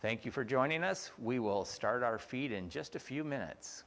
Thank you for joining us. We will start our feed in just a few minutes.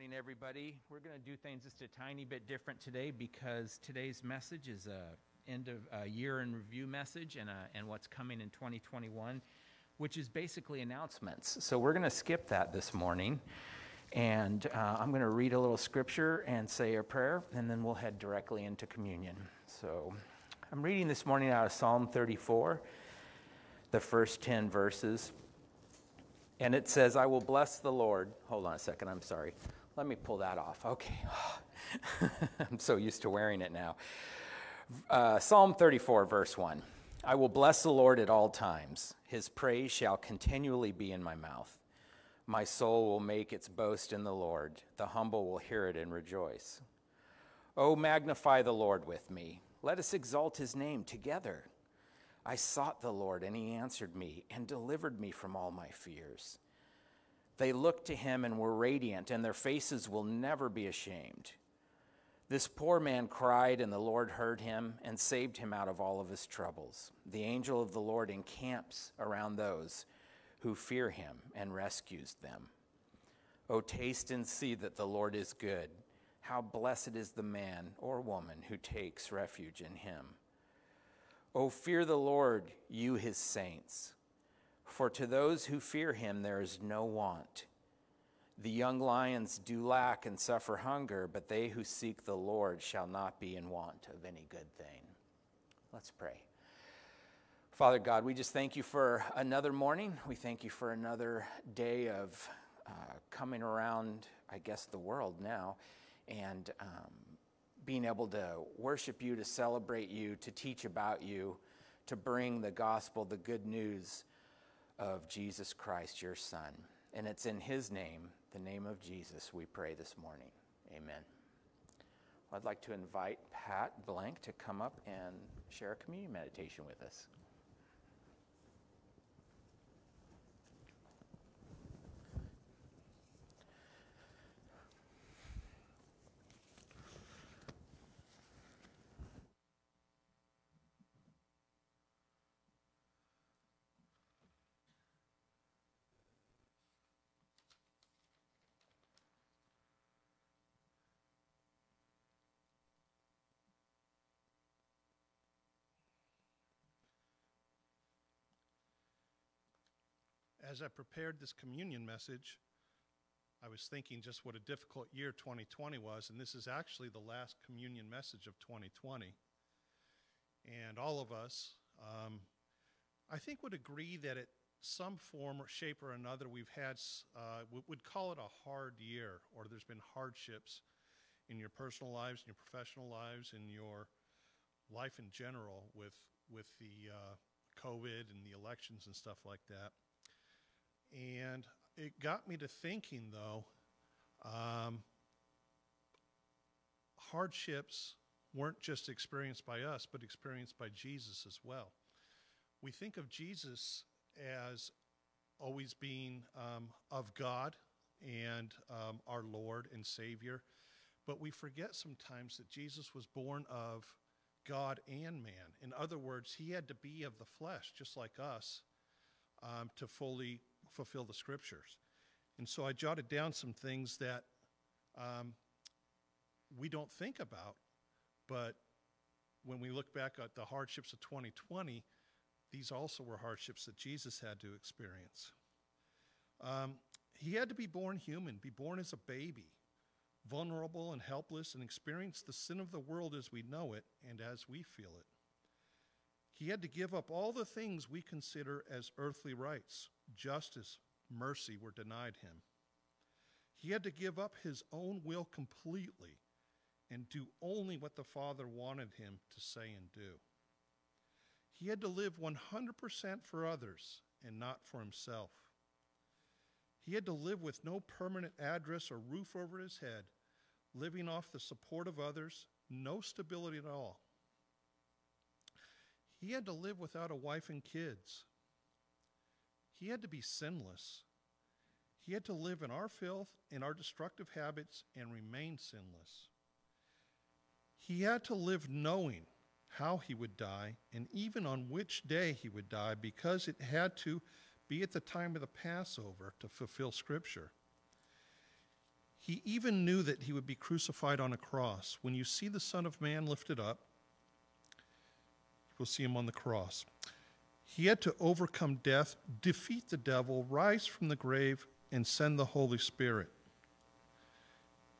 Morning, everybody. We're going to do things just a tiny bit different today because today's message is a end of a year in review message and, a, and what's coming in 2021, which is basically announcements. So we're going to skip that this morning. And uh, I'm going to read a little scripture and say a prayer, and then we'll head directly into communion. So I'm reading this morning out of Psalm 34, the first 10 verses. And it says, I will bless the Lord. Hold on a second, I'm sorry. Let me pull that off. Okay. I'm so used to wearing it now. Uh, Psalm 34, verse 1. I will bless the Lord at all times. His praise shall continually be in my mouth. My soul will make its boast in the Lord. The humble will hear it and rejoice. Oh, magnify the Lord with me. Let us exalt his name together. I sought the Lord, and he answered me and delivered me from all my fears. They looked to him and were radiant, and their faces will never be ashamed. This poor man cried, and the Lord heard him and saved him out of all of his troubles. The angel of the Lord encamps around those who fear him and rescues them. O taste and see that the Lord is good. How blessed is the man or woman who takes refuge in him. O fear the Lord, you his saints for to those who fear him there is no want. The young lions do lack and suffer hunger, but they who seek the Lord shall not be in want of any good thing. Let's pray. Father God, we just thank you for another morning. We thank you for another day of uh, coming around, I guess, the world now and um, being able to worship you, to celebrate you, to teach about you, to bring the gospel, the good news of Jesus Christ, your Son. And it's in His name, the name of Jesus, we pray this morning. Amen. I'd like to invite Pat Blank to come up and share a communion meditation with us. As I prepared this communion message, I was thinking just what a difficult year 2020 was, and this is actually the last communion message of 2020. And all of us, um, I think, would agree that at some form or shape or another, we've had, uh, we would call it a hard year, or there's been hardships in your personal lives, in your professional lives, in your life in general with, with the uh, COVID and the elections and stuff like that. And it got me to thinking, though, um, hardships weren't just experienced by us, but experienced by Jesus as well. We think of Jesus as always being um, of God and um, our Lord and Savior, but we forget sometimes that Jesus was born of God and man. In other words, he had to be of the flesh, just like us, um, to fully fulfill the scriptures. And so I jotted down some things that um, we don't think about, but when we look back at the hardships of 2020, these also were hardships that Jesus had to experience. Um, he had to be born human, be born as a baby, vulnerable and helpless, and experience the sin of the world as we know it and as we feel it. He had to give up all the things we consider as earthly rights. Justice, mercy were denied him. He had to give up his own will completely and do only what the Father wanted him to say and do. He had to live 100% for others and not for himself. He had to live with no permanent address or roof over his head, living off the support of others, no stability at all. He had to live without a wife and kids. He had to be sinless. He had to live in our filth and our destructive habits and remain sinless. He had to live knowing how he would die and even on which day he would die because it had to be at the time of the Passover to fulfill Scripture. He even knew that he would be crucified on a cross. When you see the Son of Man lifted up, you will see him on the cross. He had to overcome death, defeat the devil, rise from the grave, and send the Holy Spirit.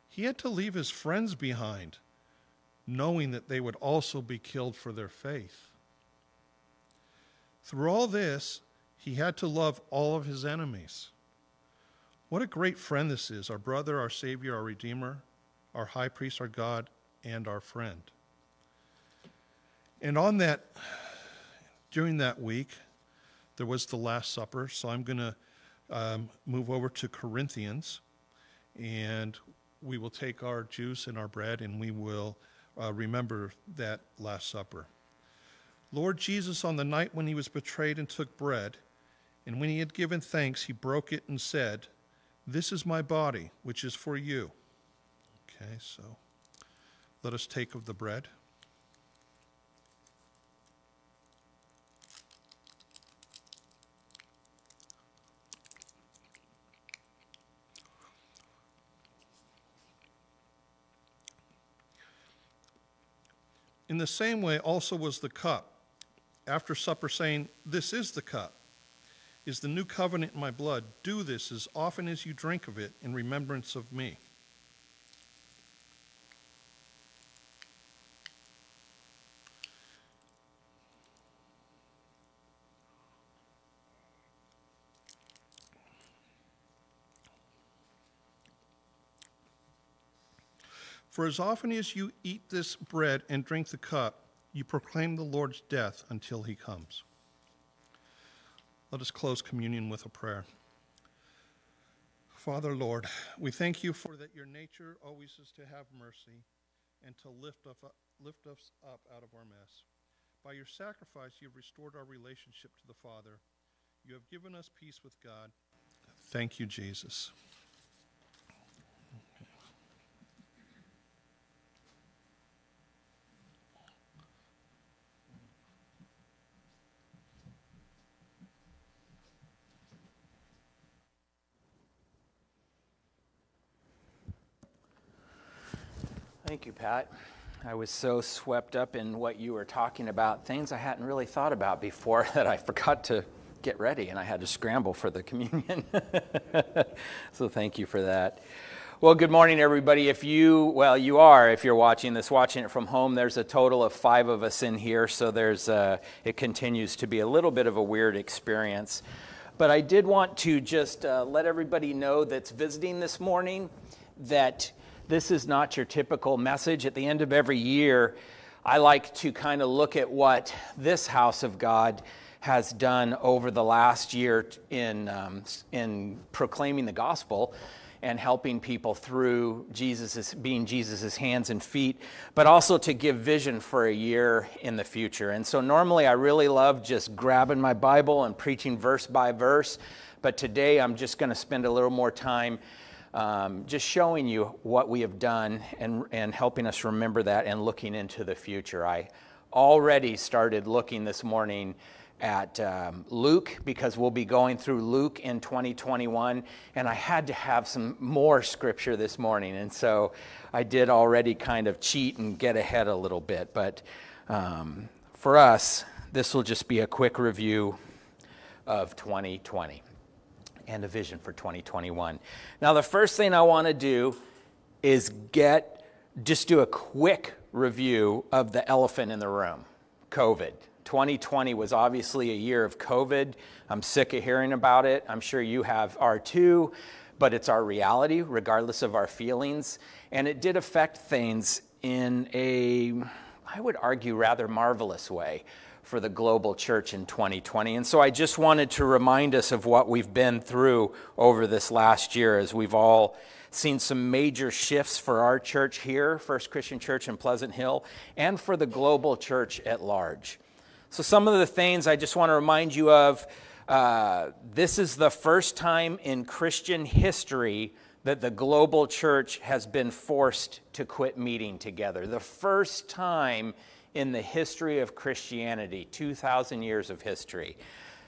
He had to leave his friends behind, knowing that they would also be killed for their faith. Through all this, he had to love all of his enemies. What a great friend this is our brother, our Savior, our Redeemer, our high priest, our God, and our friend. And on that, during that week, there was the Last Supper. So I'm going to um, move over to Corinthians, and we will take our juice and our bread, and we will uh, remember that Last Supper. Lord Jesus, on the night when he was betrayed and took bread, and when he had given thanks, he broke it and said, This is my body, which is for you. Okay, so let us take of the bread. In the same way, also was the cup. After supper, saying, This is the cup, is the new covenant in my blood. Do this as often as you drink of it in remembrance of me. For as often as you eat this bread and drink the cup, you proclaim the Lord's death until he comes. Let us close communion with a prayer. Father, Lord, we thank you for that your nature always is to have mercy and to lift, up, lift us up out of our mess. By your sacrifice, you have restored our relationship to the Father. You have given us peace with God. Thank you, Jesus. Thank you, Pat. I was so swept up in what you were talking about, things I hadn't really thought about before that I forgot to get ready and I had to scramble for the communion. so thank you for that. Well, good morning, everybody. If you, well, you are, if you're watching this, watching it from home, there's a total of five of us in here, so there's, uh, it continues to be a little bit of a weird experience. But I did want to just uh, let everybody know that's visiting this morning that this is not your typical message. At the end of every year, I like to kind of look at what this house of God has done over the last year in, um, in proclaiming the gospel and helping people through Jesus' being Jesus' hands and feet, but also to give vision for a year in the future. And so normally I really love just grabbing my Bible and preaching verse by verse, but today I'm just going to spend a little more time um, just showing you what we have done and, and helping us remember that and looking into the future. I already started looking this morning at um, Luke because we'll be going through Luke in 2021, and I had to have some more scripture this morning, and so I did already kind of cheat and get ahead a little bit, but Um, for us, this will just be a quick review of 2020 and a vision for 2021. Now, the first thing I want to do is get just do a quick review of the elephant in the room COVID. 2020 was obviously a year of COVID. I'm sick of hearing about it. I'm sure you have are too, but it's our reality, regardless of our feelings. And it did affect things in a, I would argue, rather marvelous way for the global church in 2020. And so I just wanted to remind us of what we've been through over this last year as we've all seen some major shifts for our church here, First Christian Church in Pleasant Hill, and for the global church at large. So, some of the things I just want to remind you of uh, this is the first time in Christian history that the global church has been forced to quit meeting together. The first time in the history of Christianity, 2,000 years of history.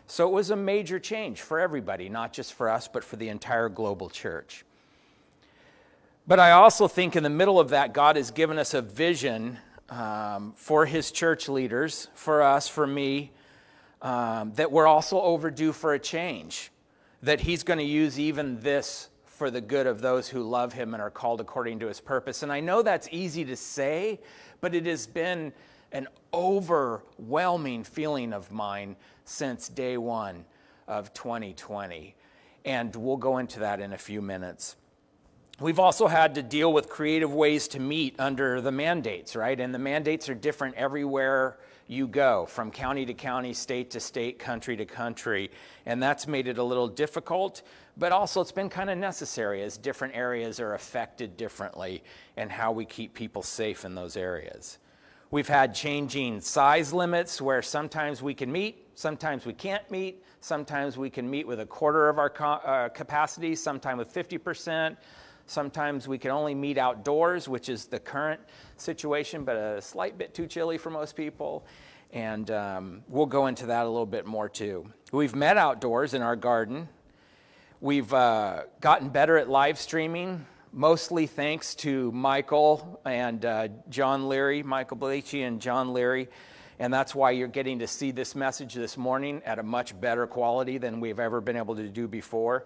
So it was a major change for everybody, not just for us, but for the entire global church. But I also think in the middle of that, God has given us a vision um, for his church leaders, for us, for me, um, that we're also overdue for a change. That he's going to use even this for the good of those who love him and are called according to his purpose. And I know that's easy to say, but it has been an overwhelming feeling of mine since day one of 2020. And we'll go into that in a few minutes. We've also had to deal with creative ways to meet under the mandates, right? And the mandates are different everywhere you go, from county to county, state to state, country to country. And that's made it a little difficult, but also it's been kind of necessary as different areas are affected differently and how we keep people safe in those areas. We've had changing size limits where sometimes we can meet, sometimes we can't meet, sometimes we can meet with a quarter of our uh, capacity, sometimes with 50%. Sometimes we can only meet outdoors, which is the current situation, but a slight bit too chilly for most people. And um, we'll go into that a little bit more too. We've met outdoors in our garden. We've uh, gotten better at live streaming mostly thanks to Michael and uh, John Leary, Michael Bleachy and John Leary. And that's why you're getting to see this message this morning at a much better quality than we've ever been able to do before,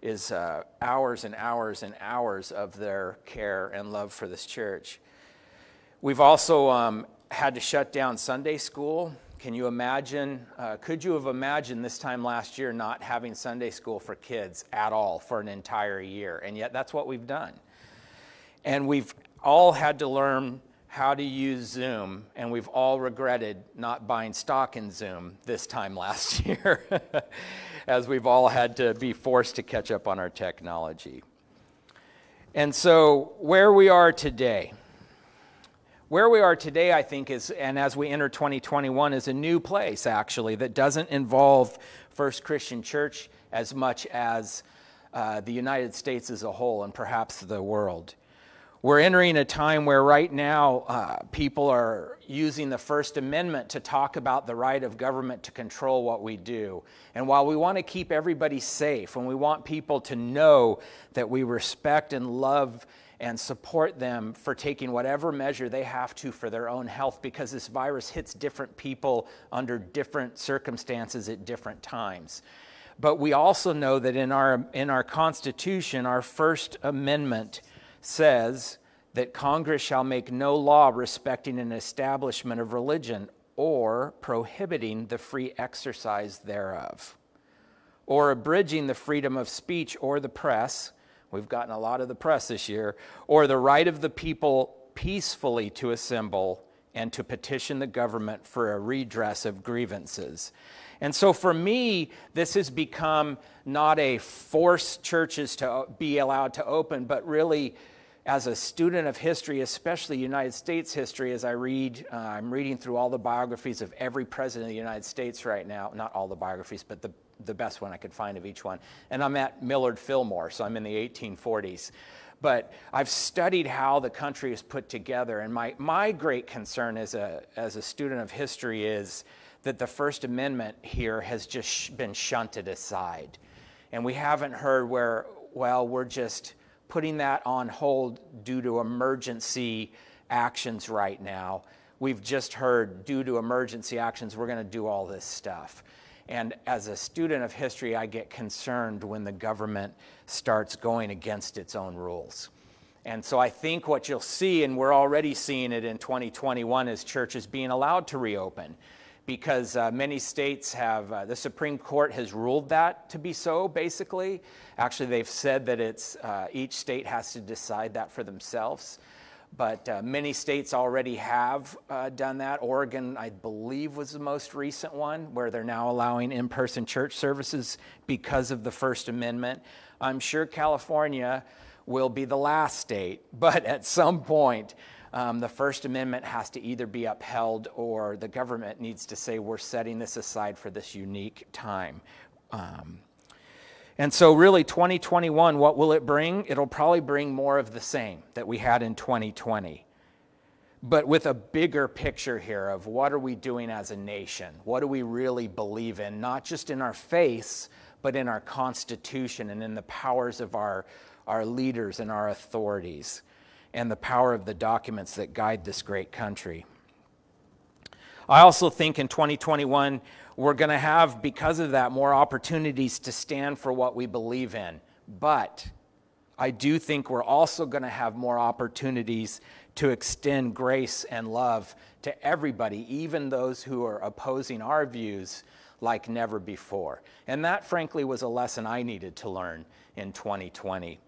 is uh, hours and hours and hours of their care and love for this church. We've also um, had to shut down Sunday school can you imagine? Uh, could you have imagined this time last year not having Sunday school for kids at all for an entire year? And yet that's what we've done. And we've all had to learn how to use Zoom, and we've all regretted not buying stock in Zoom this time last year, as we've all had to be forced to catch up on our technology. And so, where we are today, where we are today, I think, is, and as we enter 2021, is a new place, actually, that doesn't involve First Christian Church as much as uh, the United States as a whole and perhaps the world. We're entering a time where right now uh, people are using the First Amendment to talk about the right of government to control what we do. And while we want to keep everybody safe and we want people to know that we respect and love and support them for taking whatever measure they have to for their own health because this virus hits different people under different circumstances at different times. But we also know that in our, in our Constitution, our First Amendment says that Congress shall make no law respecting an establishment of religion or prohibiting the free exercise thereof, or abridging the freedom of speech or the press We've gotten a lot of the press this year. Or the right of the people peacefully to assemble and to petition the government for a redress of grievances. And so for me, this has become not a force churches to be allowed to open, but really as a student of history, especially United States history, as I read, uh, I'm reading through all the biographies of every president of the United States right now. Not all the biographies, but the the best one I could find of each one. And I'm at Millard Fillmore, so I'm in the 1840s. But I've studied how the country is put together, and my, my great concern as a, as a student of history is that the First Amendment here has just sh- been shunted aside. And we haven't heard where, well, we're just putting that on hold due to emergency actions right now we've just heard due to emergency actions, we're going to do all this stuff. And as a student of history, I get concerned when the government starts going against its own rules. And so I think what you'll see, and we're already seeing it in 2021, is churches being allowed to reopen because uh, many states have, uh, the Supreme Court has ruled that to be so, basically. Actually, they've said that it's, uh, each state has to decide that for themselves. But uh, many states already have uh, done that. Oregon, I believe, was the most recent one where they're now allowing in person church services because of the First Amendment. I'm sure California will be the last state, but at some point, um, the First Amendment has to either be upheld or the government needs to say, we're setting this aside for this unique time. Um, and so, really, 2021, what will it bring? It'll probably bring more of the same that we had in 2020. But with a bigger picture here of what are we doing as a nation? What do we really believe in? Not just in our faiths, but in our Constitution and in the powers of our, our leaders and our authorities and the power of the documents that guide this great country. I also think in 2021, we're going to have, because of that, more opportunities to stand for what we believe in. But I do think we're also going to have more opportunities to extend grace and love to everybody, even those who are opposing our views like never before. And that, frankly, was a lesson I needed to learn in 2020.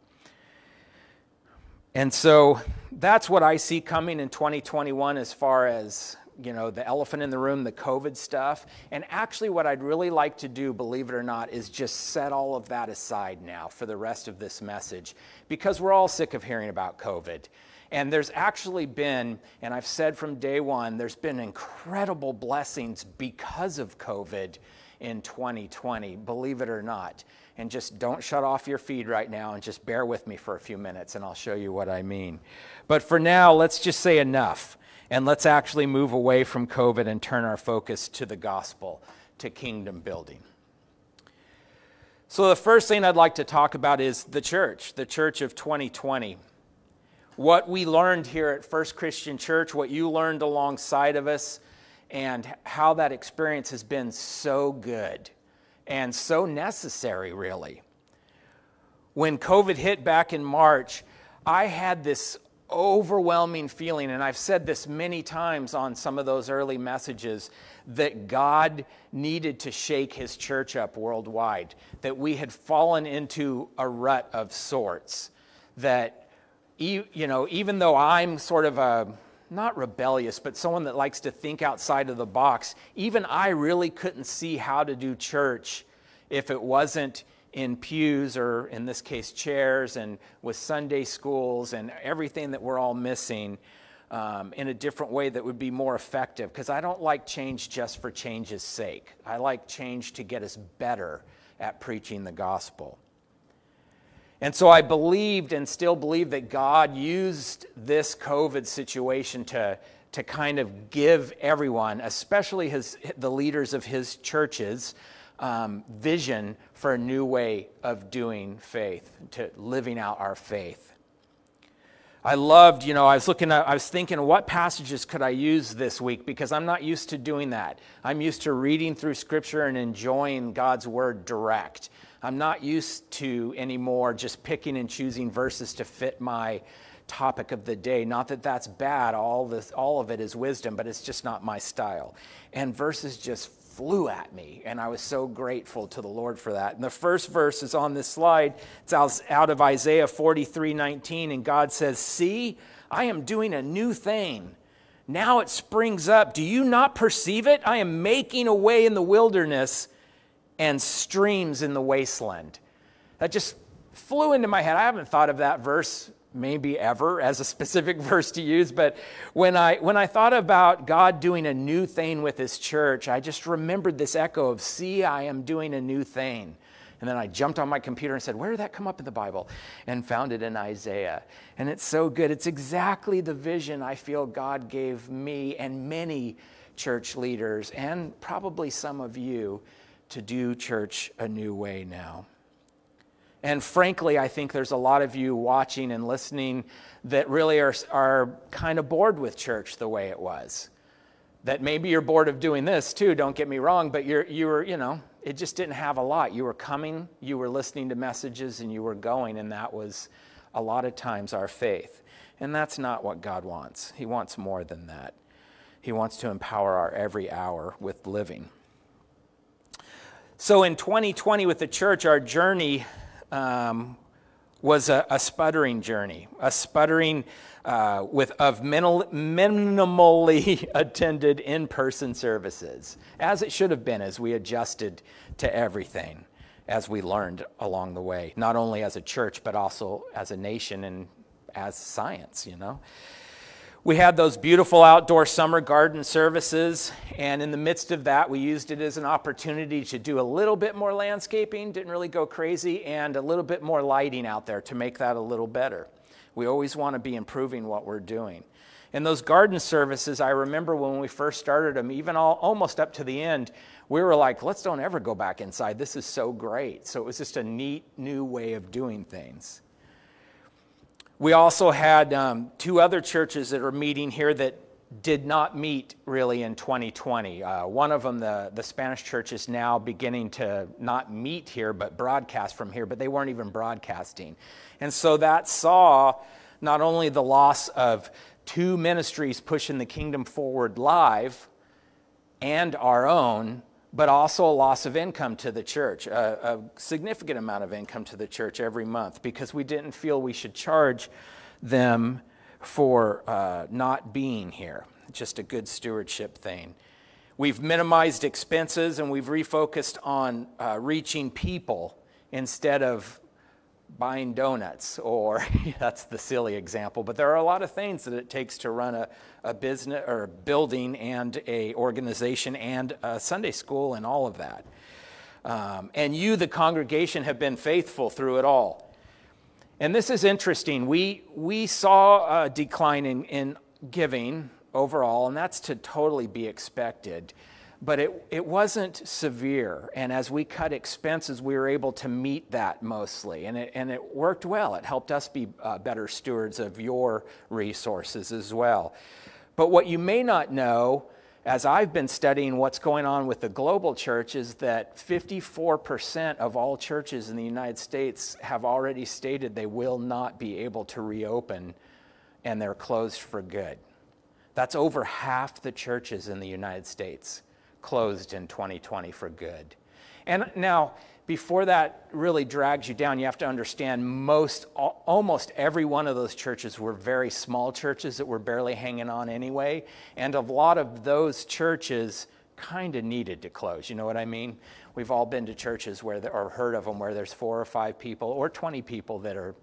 And so that's what I see coming in 2021 as far as you know the elephant in the room the covid stuff. And actually what i'd really like to do believe it or not is just set all of that aside now for the rest of this message because we're all sick of hearing about covid. And there's actually been and i've said from day one there's been incredible blessings because of covid in 2020 believe it or not. And just don't shut off your feed right now and just bear with me for a few minutes and I'll show you what I mean. But for now, let's just say enough and let's actually move away from COVID and turn our focus to the gospel, to kingdom building. So, the first thing I'd like to talk about is the church, the church of 2020. What we learned here at First Christian Church, what you learned alongside of us, and how that experience has been so good and so necessary, really. When COVID hit back in March, I had this overwhelming feeling, and I've said this many times on some of those early messages, that God needed to shake his church up worldwide, that we had fallen into a rut of sorts, that, you know, even though I'm sort of a, not rebellious, but someone that likes to think outside of the box, even I really couldn't see how to do church if it wasn't in pews or in this case chairs and with Sunday schools and everything that we're all missing um, in a different way that would be more effective. Because I don't like change just for change's sake. I like change to get us better at preaching the gospel. And so I believed and still believe that God used this COVID situation to, to kind of give everyone, especially his, the leaders of his churches, um, vision for a new way of doing faith, to living out our faith. I loved, you know, I was looking at, I was thinking, what passages could I use this week? Because I'm not used to doing that. I'm used to reading through Scripture and enjoying God's Word direct. I'm not used to anymore just picking and choosing verses to fit my topic of the day. Not that that's bad, all, this, all of it is wisdom, but it's just not my style. And verses just flew at me, and I was so grateful to the Lord for that. And the first verse is on this slide. It's out of Isaiah 43 19, and God says, See, I am doing a new thing. Now it springs up. Do you not perceive it? I am making a way in the wilderness and streams in the wasteland. That just flew into my head. I haven't thought of that verse maybe ever as a specific verse to use, but when I, when I thought about God doing a new thing with his church, I just remembered this echo of, See, I am doing a new thing. And then I jumped on my computer and said, Where did that come up in the Bible? And found it in Isaiah. And it's so good. It's exactly the vision I feel God gave me and many church leaders, and probably some of you, to do church a new way now. And frankly, I think there's a lot of you watching and listening that really are, are kind of bored with church the way it was. that maybe you're bored of doing this too, don't get me wrong, but you're, you were, you know, it just didn't have a lot. You were coming, you were listening to messages, and you were going, and that was a lot of times our faith. And that's not what God wants. He wants more than that. He wants to empower our every hour with living. So in 2020, with the church, our journey um, was a, a, sputtering journey, a sputtering uh, with of minimal, minimally attended in-person services, as it should have been as we adjusted to everything, as we learned along the way, not only as a church but also as a nation and as science. You know, we had those beautiful outdoor summer garden services, and in the midst of that, we used it as an opportunity to do a little bit more landscaping, didn't really go crazy, and a little bit more lighting out there to make that a little better. We always want to be improving what we're doing. And those garden services, I remember when we first started them, even all, almost up to the end, we were like, let's don't ever go back inside. This is so great. So it was just a neat new way of doing things. We also had um, two other churches that are meeting here that did not meet really in 2020. Uh, one of them, the, the Spanish church, is now beginning to not meet here but broadcast from here, but they weren't even broadcasting. And so that saw not only the loss of two ministries pushing the kingdom forward live and our own, but also a loss of income to the church, a, a, significant amount of income to the church every month because we didn't feel we should charge them for uh, not being here. Just a good stewardship thing. We've minimized expenses and we've refocused on uh, reaching people instead of buying donuts, or that's the silly example, but there are a lot of things that it takes to run a, a business or a building and a organization and a Sunday school and all of that. Um, and you, the congregation, have been faithful through it all. And this is interesting. We, we saw a decline in, in giving overall, and that's to totally be expected. But it, it wasn't severe. And as we cut expenses, we were able to meet that mostly. And it, and it worked well. It helped us be uh, better stewards of your resources as well. But what you may not know, as I've been studying what's going on with the global church, is that 54% of all churches in the United States have already stated they will not be able to reopen and they're closed for good. That's over half the churches in the United States closed in 2020 for good. And now, before that really drags you down, you have to understand most, almost every one of those churches were very small churches that were barely hanging on anyway. And a lot of those churches kind of needed to close. You know what I mean? We've all been to churches where, there, or heard of them, where there's four or five people or 20 people that are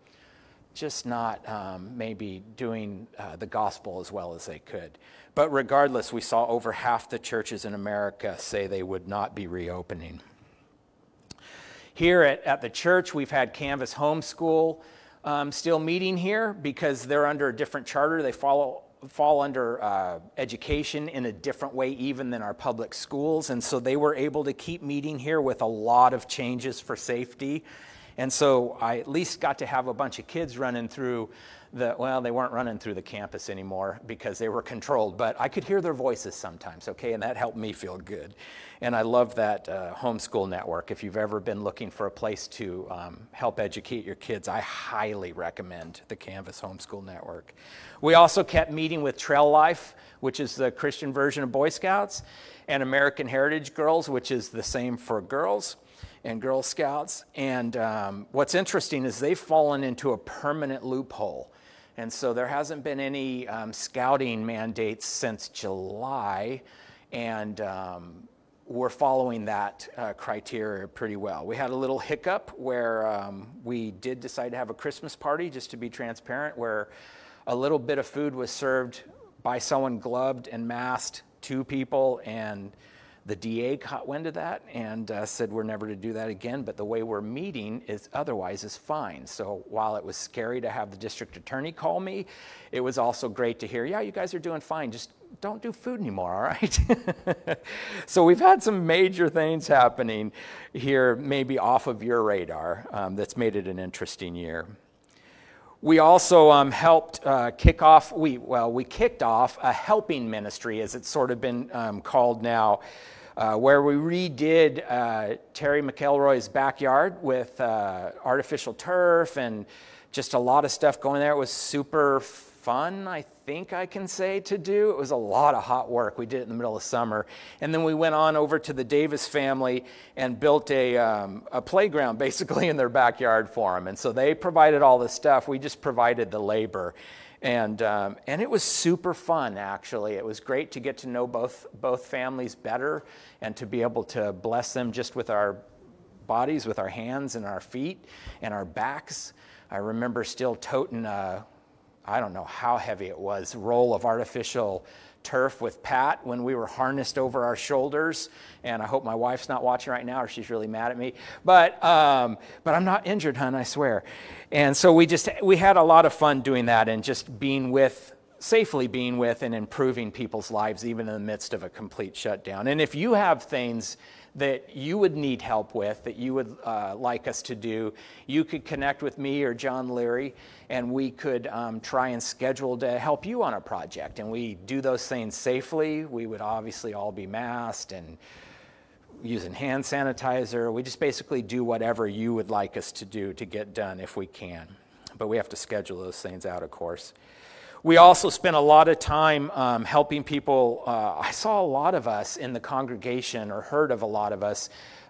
just not um, maybe doing uh, the gospel as well as they could. But regardless, we saw over half the churches in America say they would not be reopening. Here at, at the church, we've had Canvas Homeschool um, still meeting here because they're under a different charter. They follow fall under uh, education in a different way even than our public schools and so they were able to keep meeting here with a lot of changes for safety and so i at least got to have a bunch of kids running through the, well, they weren't running through the campus anymore because they were controlled, but I could hear their voices sometimes, okay, and that helped me feel good. And I love that uh, homeschool network. If you've ever been looking for a place to um, help educate your kids, I highly recommend the Canvas Homeschool Network. We also kept meeting with Trail Life, which is the Christian version of Boy Scouts, and American Heritage Girls, which is the same for girls and Girl Scouts. And um, what's interesting is they've fallen into a permanent loophole. And so there hasn't been any um, scouting mandates since July. And um, we're following that uh, criteria pretty well. We had a little hiccup where um, we did decide to have a Christmas party, just to be transparent, where a little bit of food was served by someone gloved and masked to people, and the DA caught wind of that and uh, said we're never to do that again. But the way we're meeting is otherwise is fine. So while it was scary to have the district attorney call me, it was also great to hear, yeah, you guys are doing fine. Just don't do food anymore, all right? so we've had some major things happening here, maybe off of your radar, um, that's made it an interesting year. We also um, helped uh, kick off, we, well, we kicked off a helping ministry, as it's sort of been um, called now, uh, where we redid uh, Terry McElroy's backyard with uh, artificial turf and just a lot of stuff going there. It was super fun, I think I can say, to do. It was a lot of hot work. We did it in the middle of summer. And then we went on over to the Davis family and built a, um, a playground basically in their backyard for them. And so they provided all the stuff. We just provided the labor. And, um, and it was super fun, actually. It was great to get to know both, both families better and to be able to bless them just with our bodies, with our hands and our feet and our backs. I remember still toting a, I don't know how heavy it was, roll of artificial turf with Pat when we were harnessed over our shoulders. And I hope my wife's not watching right now or she's really mad at me. But, um, but I'm not injured, hon, I swear. And so we just, we had a lot of fun doing that and just being with, safely being with and improving people's lives even in the midst of a complete shutdown. And if you have things that you would need help with, that you would uh, like us to do, you could connect with me or John Leary, and we could um, try and schedule to help you on a project. And we do those things safely. We would obviously all be masked and using hand sanitizer. We just basically do whatever you would like us to do to get done if we can. But we have to schedule those things out, of course. We also spent a lot of time um, helping people. Uh, I saw a lot of us in the congregation, or heard of a lot of us,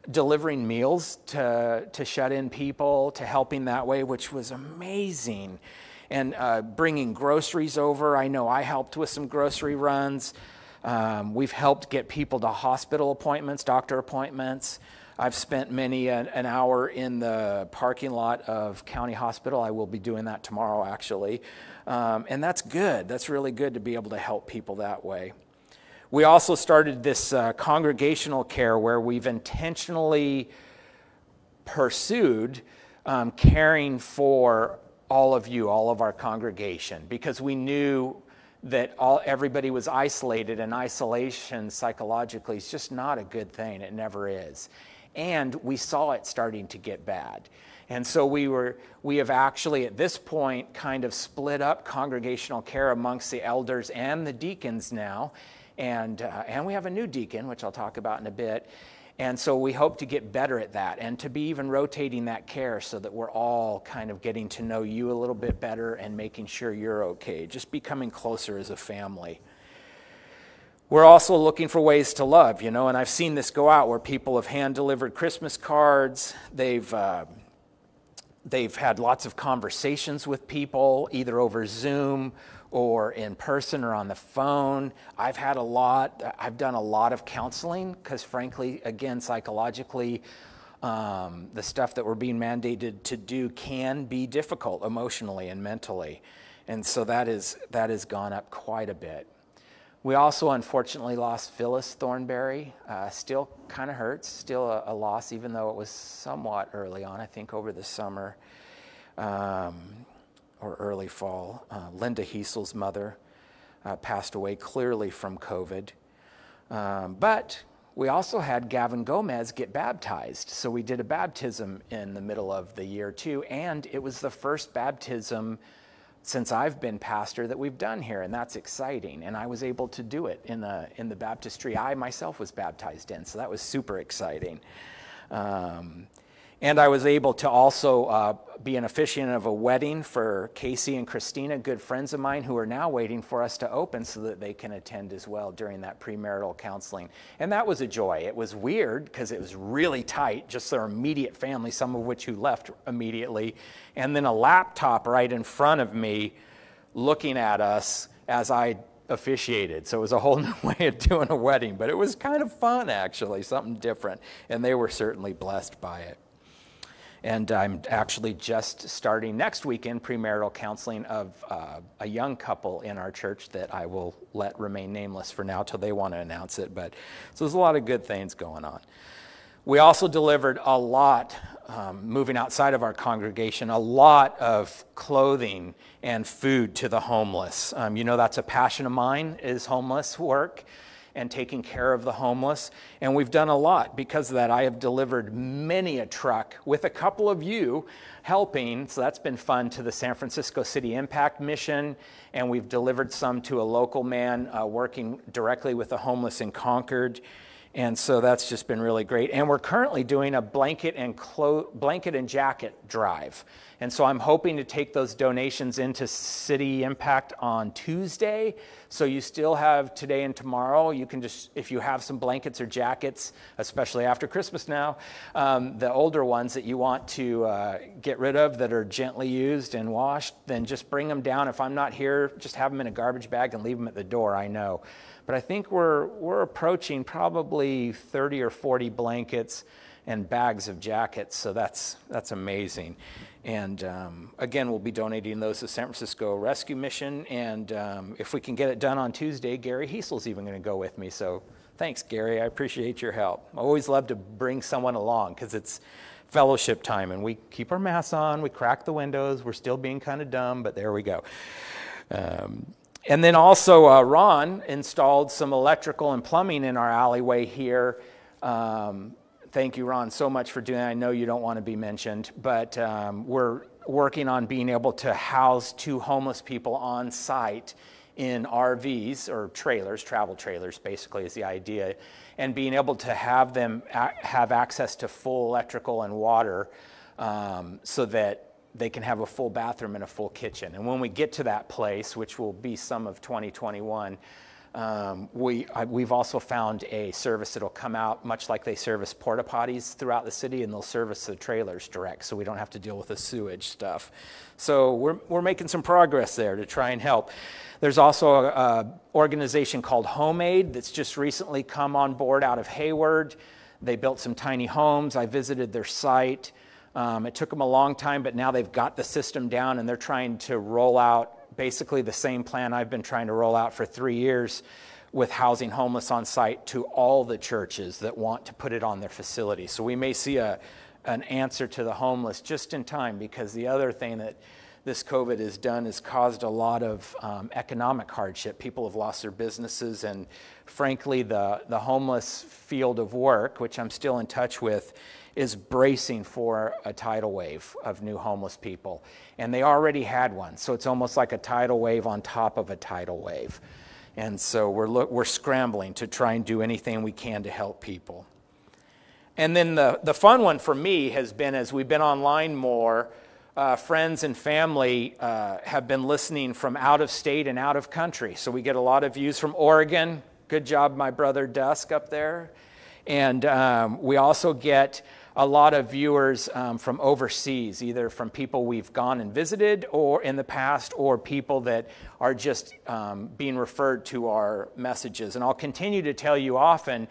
delivering meals to, to shut in people, to helping that way, which was amazing. And uh, bringing groceries over. I know I helped with some grocery runs. Um, we've helped get people to hospital appointments, doctor appointments. I've spent many an, an, hour in the parking lot of County Hospital. I will be doing that tomorrow, actually. Um, and that's good. That's really good to be able to help people that way. We also started this uh, congregational care where we've intentionally pursued um, caring for all of you, all of our congregation, because we knew that all, everybody was isolated, and isolation psychologically is just not a good thing. It never is. And we saw it starting to get bad. And so we were we have actually at this point kind of split up congregational care amongst the elders and the deacons now. And uh, and we have a new deacon, which I'll talk about in a bit. And so we hope to get better at that and to be even rotating that care so that we're all kind of getting to know you a little bit better and making sure you're okay, just becoming closer as a family. We're also looking for ways to love, you know, and I've seen this go out where people have hand delivered Christmas cards, they've uh, they've had lots of conversations with people, either over Zoom or in person or on the phone. I've had a lot, I've done a lot of counseling because, frankly, again, psychologically, um, the stuff that we're being mandated to do can be difficult emotionally and mentally. And so that, is, that has gone up quite a bit. We also unfortunately lost Phyllis Thornberry. Uh, still kind of hurts, still a, a, loss, even though it was somewhat early on, I think over the summer um, or early fall. Uh, Linda Hiesel's mother uh, passed away clearly from COVID. Um, but we also had Gavin Gomez get baptized. So we did a baptism in the middle of the year, too. And it was the first baptism since I've been pastor that we've done here, and that's exciting. And I was able to do it in the in the baptistry I myself was baptized in, so that was super exciting. Um, and I was able to also uh, be an officiant of a wedding for Casey and Christina, good friends of mine, who are now waiting for us to open so that they can attend as well during that premarital counseling. And that was a joy. It was weird because it was really tight, just their immediate family, some of which who left immediately, and then a laptop right in front of me looking at us as I officiated. So it was a whole new way of doing a wedding, but it was kind of fun actually, something different. And they were certainly blessed by it. And I'm actually just starting next weekend premarital counseling of uh, a young couple in our church that I will let remain nameless for now till they want to announce it. But so there's a lot of good things going on. We also delivered a lot, um, moving outside of our congregation, a lot of clothing and food to the homeless. Um, you know, that's a passion of mine is homeless work. And taking care of the homeless. And we've done a lot because of that. I have delivered many a truck with a couple of you helping. So that's been fun to the San Francisco City Impact Mission. And we've delivered some to a local man uh, working directly with the homeless in Concord. And so that's just been really great. And we're currently doing a blanket and clo- blanket and jacket drive. And so I'm hoping to take those donations into City Impact on Tuesday. So you still have today and tomorrow. You can just, if you have some blankets or jackets, especially after Christmas now, um, the older ones that you want to uh, get rid of that are gently used and washed, then just bring them down. If I'm not here, just have them in a garbage bag and leave them at the door. I know. But I think we're, we're approaching probably 30 or 40 blankets and bags of jackets. So that's, that's amazing. And um, again, we'll be donating those to San Francisco Rescue Mission. And um, if we can get it done on Tuesday, Gary Hiesel's even going to go with me. So thanks, Gary. I appreciate your help. I always love to bring someone along because it's fellowship time and we keep our masks on, we crack the windows, we're still being kind of dumb, but there we go. Um, and then also, uh, Ron installed some electrical and plumbing in our alleyway here. Um, thank you, Ron, so much for doing that. I know you don't want to be mentioned, but um, we're working on being able to house two homeless people on site in RVs or trailers, travel trailers basically is the idea, and being able to have them a- have access to full electrical and water um, so that they can have a full bathroom and a full kitchen. And when we get to that place, which will be some of 2021, um, we, I, we've also found a service that'll come out much like they service porta potties throughout the city, and they'll service the trailers direct, so we don't have to deal with the sewage stuff. So we're, we're making some progress there to try and help. There's also an organization called HomeAid that's just recently come on board out of Hayward. They built some tiny homes. I visited their site. Um, it took them a long time, but now they've got the system down and they're trying to roll out basically the same plan I've been trying to roll out for three years with housing homeless on site to all the churches that want to put it on their facility. So we may see a, an answer to the homeless just in time because the other thing that this COVID has done is caused a lot of um, economic hardship. People have lost their businesses, and frankly, the, the homeless field of work, which I'm still in touch with, is bracing for a tidal wave of new homeless people. And they already had one, so it's almost like a tidal wave on top of a tidal wave. And so we're, we're scrambling to try and do anything we can to help people. And then the, the fun one for me has been as we've been online more, uh, friends and family uh, have been listening from out of state and out of country. So we get a lot of views from Oregon. Good job, my brother Dusk up there. And um, we also get a lot of viewers um, from overseas, either from people we've gone and visited or in the past, or people that are just um, being referred to our messages. And I'll continue to tell you often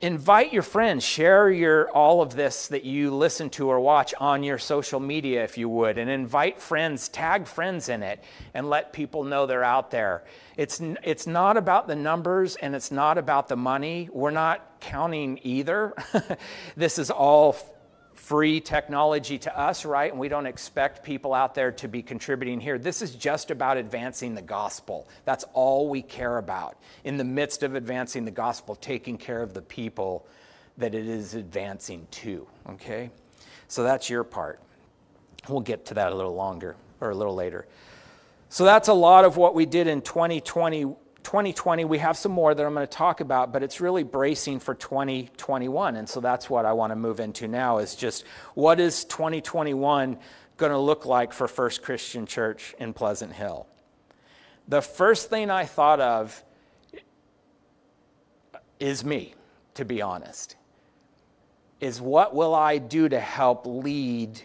invite your friends share your all of this that you listen to or watch on your social media if you would and invite friends tag friends in it and let people know they're out there. It's it's not about the numbers and it's not about the money. We're not counting either. This is all free technology to us, right? And we don't expect people out there to be contributing here. This is just about advancing the gospel. That's all we care about. In the midst of advancing the gospel, taking care of the people that it is advancing to, okay? So that's your part. We'll get to that a little longer or a little later. So that's a lot of what we did in 2020 2020, we have some more that I'm going to talk about, but it's really bracing for 2021. And so that's what I want to move into now is just what is 2021 going to look like for First Christian Church in Pleasant Hill? The first thing I thought of is me, to be honest. Is what will I do to help lead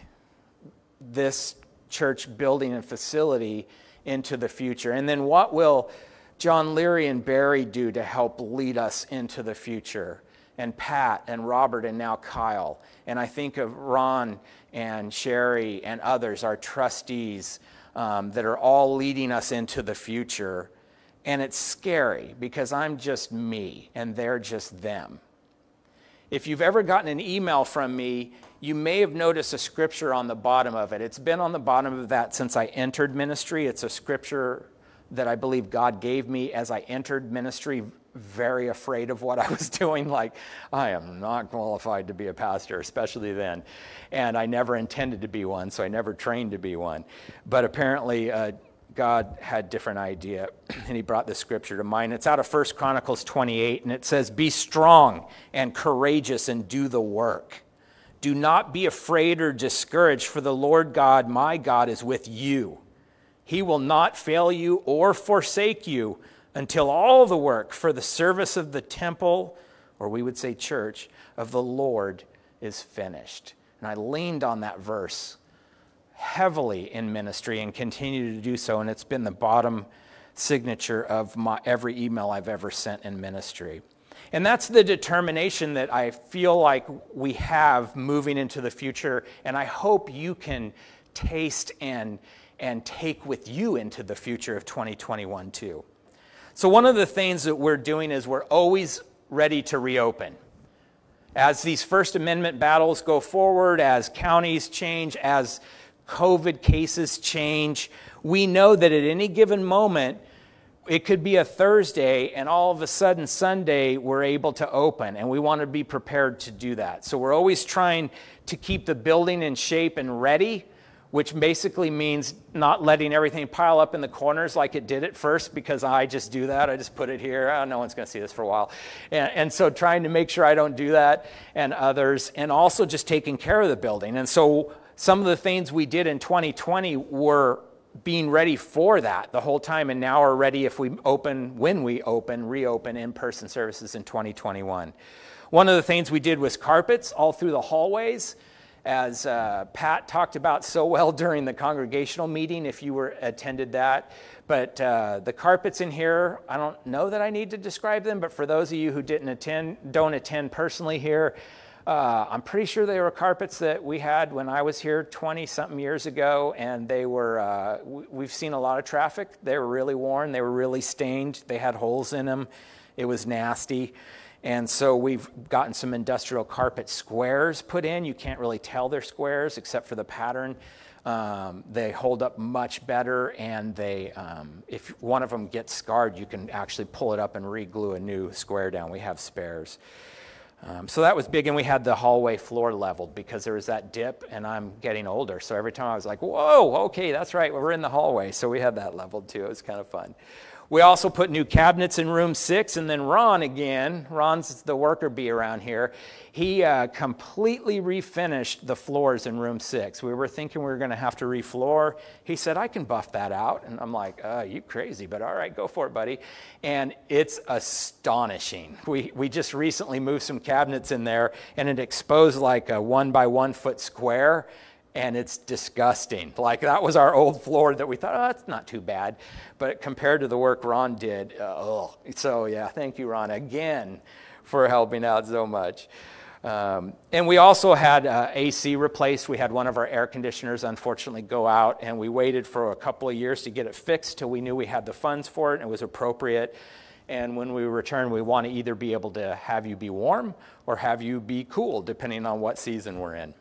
this church building and facility into the future? And then what will John Leary and Barry do to help lead us into the future, and Pat and Robert and now Kyle. And I think of Ron and Sherry and others, our trustees, um, that are all leading us into the future. And it's scary because I'm just me and they're just them. If you've ever gotten an email from me, you may have noticed a scripture on the bottom of it. It's been on the bottom of that since I entered ministry. It's a scripture that I believe God gave me as I entered ministry very afraid of what I was doing. Like, I am not qualified to be a pastor, especially then. And I never intended to be one, so I never trained to be one. But apparently, uh, God had different idea, and he brought the scripture to mind. It's out of 1 Chronicles 28, and it says, Be strong and courageous and do the work. Do not be afraid or discouraged, for the Lord God, my God, is with you. He will not fail you or forsake you until all the work for the service of the temple, or we would say church, of the Lord is finished. And I leaned on that verse heavily in ministry and continue to do so. And it's been the bottom signature of my, every email I've ever sent in ministry. And that's the determination that I feel like we have moving into the future. And I hope you can taste and, and take with you into the future of 2021 too. So, one of the things that we're doing is we're always ready to reopen. As these First Amendment battles go forward, as counties change, as COVID cases change, we know that at any given moment, it could be a Thursday, and all of a sudden, Sunday, we're able to open, and we want to be prepared to do that. So, we're always trying to keep the building in shape and ready, which basically means not letting everything pile up in the corners like it did at first, because I just do that. I just put it here. Oh, no one's going to see this for a while. And, and so, trying to make sure I don't do that, and others, and also just taking care of the building. And so, some of the things we did in 2020 were being ready for that the whole time, and now are ready if we open, when we open, reopen in person services in 2021. One of the things we did was carpets all through the hallways, as uh, Pat talked about so well during the congregational meeting, if you were attended that. But uh, the carpets in here, I don't know that I need to describe them, but for those of you who didn't attend, don't attend personally here, uh, I'm pretty sure they were carpets that we had when I was here 20 something years ago, and they were, uh, we've seen a lot of traffic. They were really worn, they were really stained, they had holes in them, it was nasty. And so we've gotten some industrial carpet squares put in. You can't really tell they're squares except for the pattern. Um, they hold up much better, and they, um, if one of them gets scarred, you can actually pull it up and re-glue a new square down. We have spares. Um, so that was big, and we had the hallway floor leveled because there was that dip, and I'm getting older. So every time I was like, whoa, okay, that's right, we're in the hallway. So we had that leveled too. It was kind of fun. We also put new cabinets in room six, and then Ron again, Ron's the worker bee around here, he uh, completely refinished the floors in room six. We were thinking we were going to have to refloor. He said, I can buff that out. And I'm like, uh, you crazy, but all right, go for it, buddy. And it's astonishing. We, we just recently moved some cabinets in there, and it exposed like a one by one foot square and it's disgusting. Like that was our old floor that we thought, oh, that's not too bad. But compared to the work Ron did, uh, oh. So yeah, thank you, Ron, again for helping out so much. Um, and we also had uh, AC replaced. We had one of our air conditioners unfortunately go out, and we waited for a couple of years to get it fixed till we knew we had the funds for it and it was appropriate. And when we return, we want to either be able to have you be warm or have you be cool, depending on what season we're in.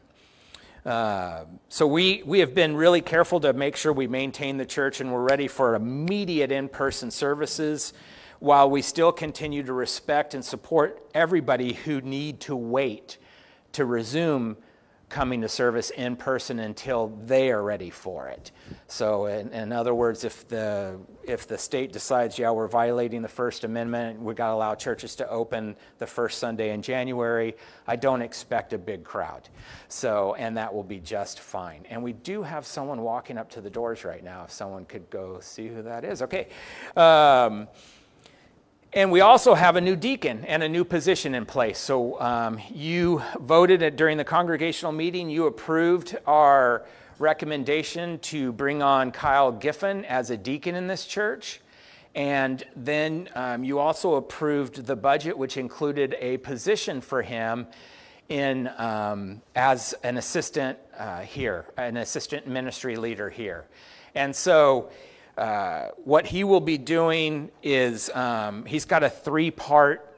Uh, so we, we have been really careful to make sure we maintain the church and we're ready for immediate in-person services while we still continue to respect and support everybody who need to wait to resume coming to service in person until they are ready for it. So, in, in, other words, if the if the state decides, yeah, we're violating the First Amendment, we've got to allow churches to open the first Sunday in January, I don't expect a big crowd. So, and that will be just fine. And we do have someone walking up to the doors right now. If someone could go see who that is, okay. Um, and we also have a new deacon and a new position in place. So um, you voted it during the congregational meeting, you approved our recommendation to bring on Kyle Giffen as a deacon in this church. And then um, you also approved the budget, which included a position for him in um, as an assistant uh, here, an assistant ministry leader here. And so uh, what he will be doing is um, he's got a three part,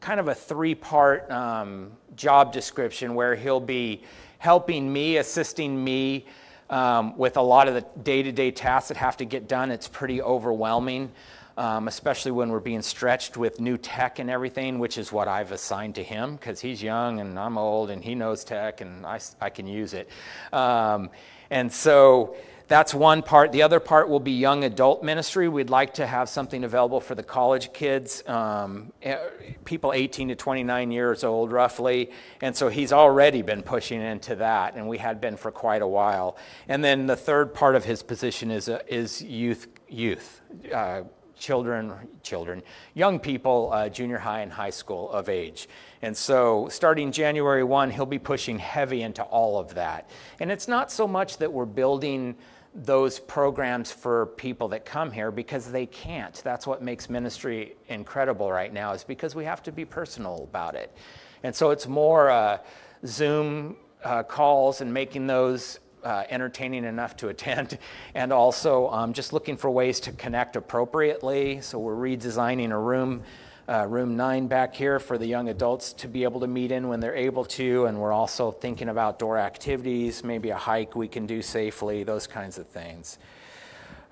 kind of a three part um, job description where he'll be helping me, assisting me um, with a lot of the day to day tasks that have to get done. It's pretty overwhelming. um, especially when we're being stretched with new tech and everything, which is what I've assigned to him because he's young and I'm old and he knows tech and I, I can use it. Um, and so that's one part. The other part will be young adult ministry. We'd like to have something available for the college kids, um, eh, people 18 to 29 years old, roughly. And so he's already been pushing into that, and we had been for quite a while. And then the third part of his position is, uh, is youth, youth. Uh, children, children, young people, uh, junior high and high school of age. And so, starting January 1, he'll be pushing heavy into all of that. And it's not so much that we're building those programs for people that come here because they can't. That's what makes ministry incredible right now, is because we have to be personal about it. And so, it's more uh, Zoom uh, calls and making those uh, entertaining enough to attend, and also um, just looking for ways to connect appropriately. So we're redesigning a room, uh, room nine back here for the young adults to be able to meet in when they're able to, and we're also thinking of outdoor activities, maybe a hike we can do safely, those kinds of things.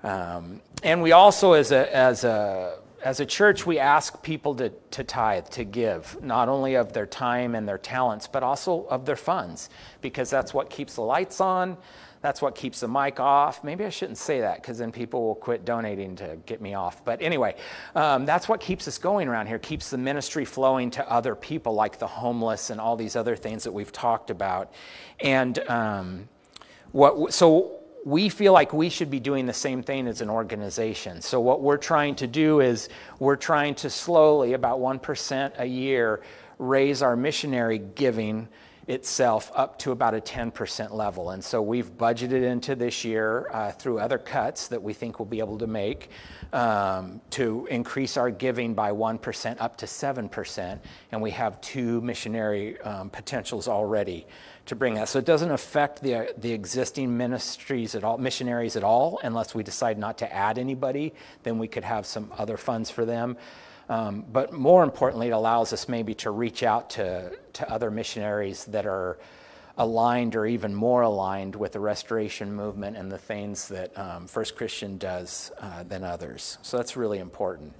Um, and we also, as a, as a as a church, we ask people to, to tithe, to give, not only of their time and their talents, but also of their funds, because that's what keeps the lights on. That's what keeps the mic off. Maybe I shouldn't say that because then people will quit donating to get me off. But anyway, um, that's what keeps us going around here, keeps the ministry flowing to other people like the homeless and all these other things that we've talked about. And um, what, so we feel like we should be doing the same thing as an organization. So, what we're trying to do is we're trying to slowly, about 1% a year, raise our missionary giving itself up to about a 10% level. And so we've budgeted into this year uh, through other cuts that we think we'll be able to make um, to increase our giving by 1% up to 7%. And we have two missionary um, potentials already to bring that. So it doesn't affect the, the existing ministries at all, missionaries at all, unless we decide not to add anybody, then we could have some other funds for them. Um, but more importantly, it allows us maybe to reach out to, to other missionaries that are aligned or even more aligned with the restoration movement and the things that um, First Christian does uh, than others. So that's really important.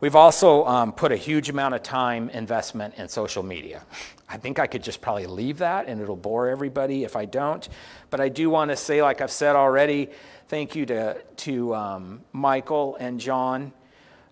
We've also um, put a huge amount of time investment in social media. I think I could just probably leave that and it'll bore everybody if I don't. But I do want to say, like I've said already, thank you to, to um, Michael and John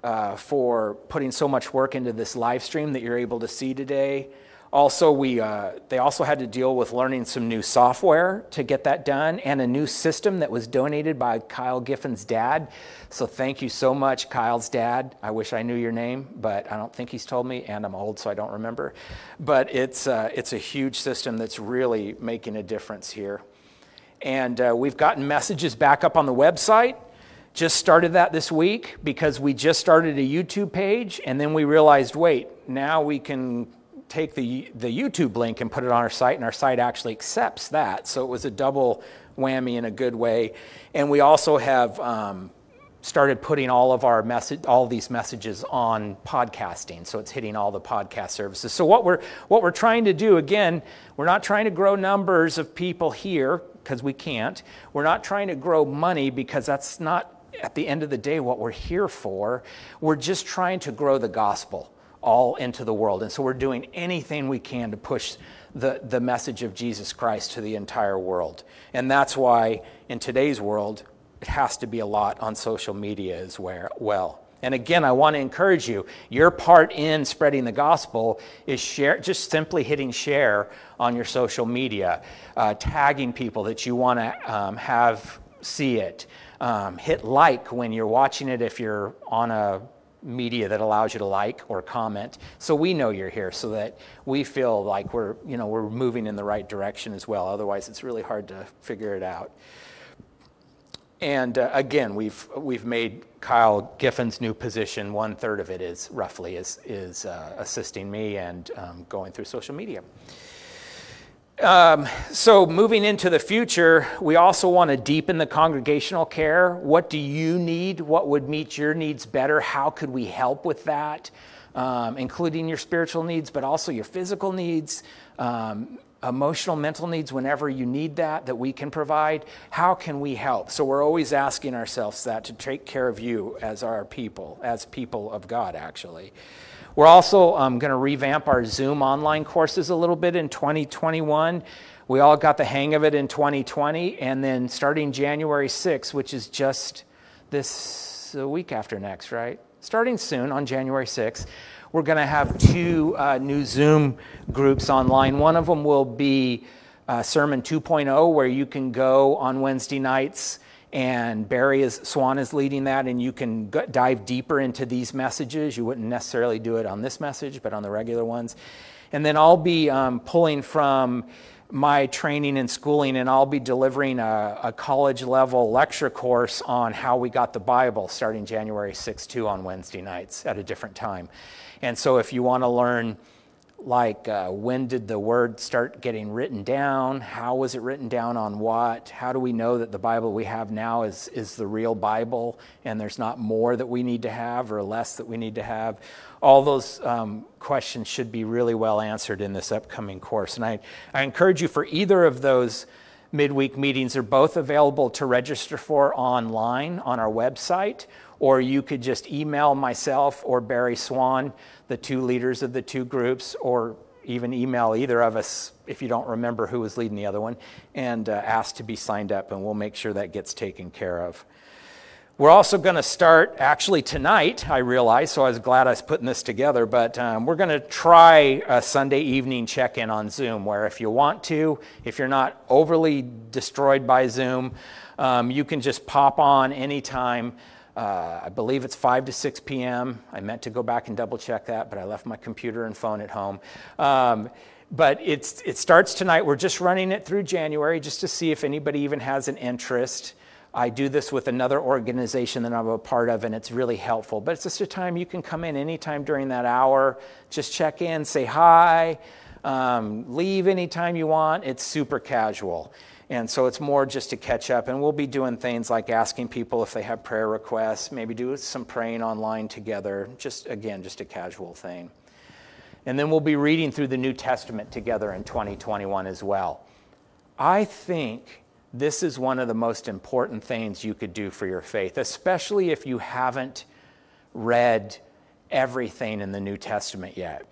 uh, for putting so much work into this live stream that you're able to see today. Also, we, uh, they also had to deal with learning some new software to get that done and a new system that was donated by Kyle Giffen's dad. So thank you so much, Kyle's dad. I wish I knew your name, but I don't think he's told me, and I'm old, so I don't remember. But it's, uh, it's a huge system that's really making a difference here. And uh, we've gotten messages back up on the website. Just started that this week because we just started a YouTube page, and then we realized wait, now we can take the, the YouTube link and put it on our site, and our site actually accepts that. So it was a double whammy in a good way. And we also have um, started putting all of our message, all these messages on podcasting. So it's hitting all the podcast services. So what we're what we're trying to do again, we're not trying to grow numbers of people here because we can't. We're not trying to grow money because that's not at the end of the day what we're here for. We're just trying to grow the gospel all into the world. And so we're doing anything we can to push the, the message of Jesus Christ to the entire world. And that's why in today's world, it has to be a lot on social media as well. And again, I want to encourage you your part in spreading the gospel is share, just simply hitting share on your social media, uh, tagging people that you want to um, have see it. Um, hit like when you're watching it if you're on a media that allows you to like or comment. So we know you're here so that we feel like we're you know we're moving in the right direction as well. Otherwise it's really hard to figure it out. And uh, again we've we've made kyle giffen's new position one third of it is roughly is is uh, assisting me and um, going through social media um, so, moving into the future, we also want to deepen the congregational care. What do you need? What would meet your needs better? How could we help with that? Um, including your spiritual needs, but also your physical needs. Um, emotional, mental needs whenever you need that, that we can provide? How can we help? So we're always asking ourselves that to take care of you as our people, as people of God, actually. We're also um, going to revamp our Zoom online courses a little bit in 2021. We all got the hang of it in 2020, and then starting January 6th, which is just this week after next, right? Starting soon on January 6th, we're going to have two uh, new Zoom groups online. One of them will be uh, Sermon 2.0, where you can go on Wednesday nights and Barry is, Swan is leading that, and you can dive deeper into these messages. You wouldn't necessarily do it on this message, but on the regular ones. And then I'll be um, pulling from my training and schooling, and I'll be delivering a, a, college level lecture course on how we got the Bible starting January 6 2 on Wednesday nights at a different time. And so if you want to learn, like uh, when did the word start getting written down? How was it written down on what? How do we know that the Bible we have now is, is the real Bible and there's not more that we need to have or less that we need to have? All those um, questions should be really well answered in this upcoming course. And I, I encourage you for either of those midweek meetings, they're both available to register for online on our website or you could just email myself or Barry Swan, the two leaders of the two groups, or even email either of us if you don't remember who was leading the other one, and uh, ask to be signed up, and we'll make sure that gets taken care of. We're also going to start actually tonight, I realize, so I was glad I was putting this together, but um, we're going to try a Sunday evening check in on Zoom where if you want to, if you're not overly destroyed by Zoom, um, you can just pop on anytime. Uh, I believe it's 5 to 6 p.m. I meant to go back and double check that, but I left my computer and phone at home. Um, but it's, it starts tonight. We're just running it through January just to see if anybody even has an interest. I do this with another organization that I'm a part of, and it's really helpful. But it's just a time you can come in anytime during that hour, just check in, say hi, um, leave anytime you want. It's super casual. And so it's more just to catch up. And we'll be doing things like asking people if they have prayer requests, maybe do some praying online together. Just, again, just a casual thing. And then we'll be reading through the New Testament together in 2021 as well. I think this is one of the most important things you could do for your faith, especially if you haven't read everything in the New Testament yet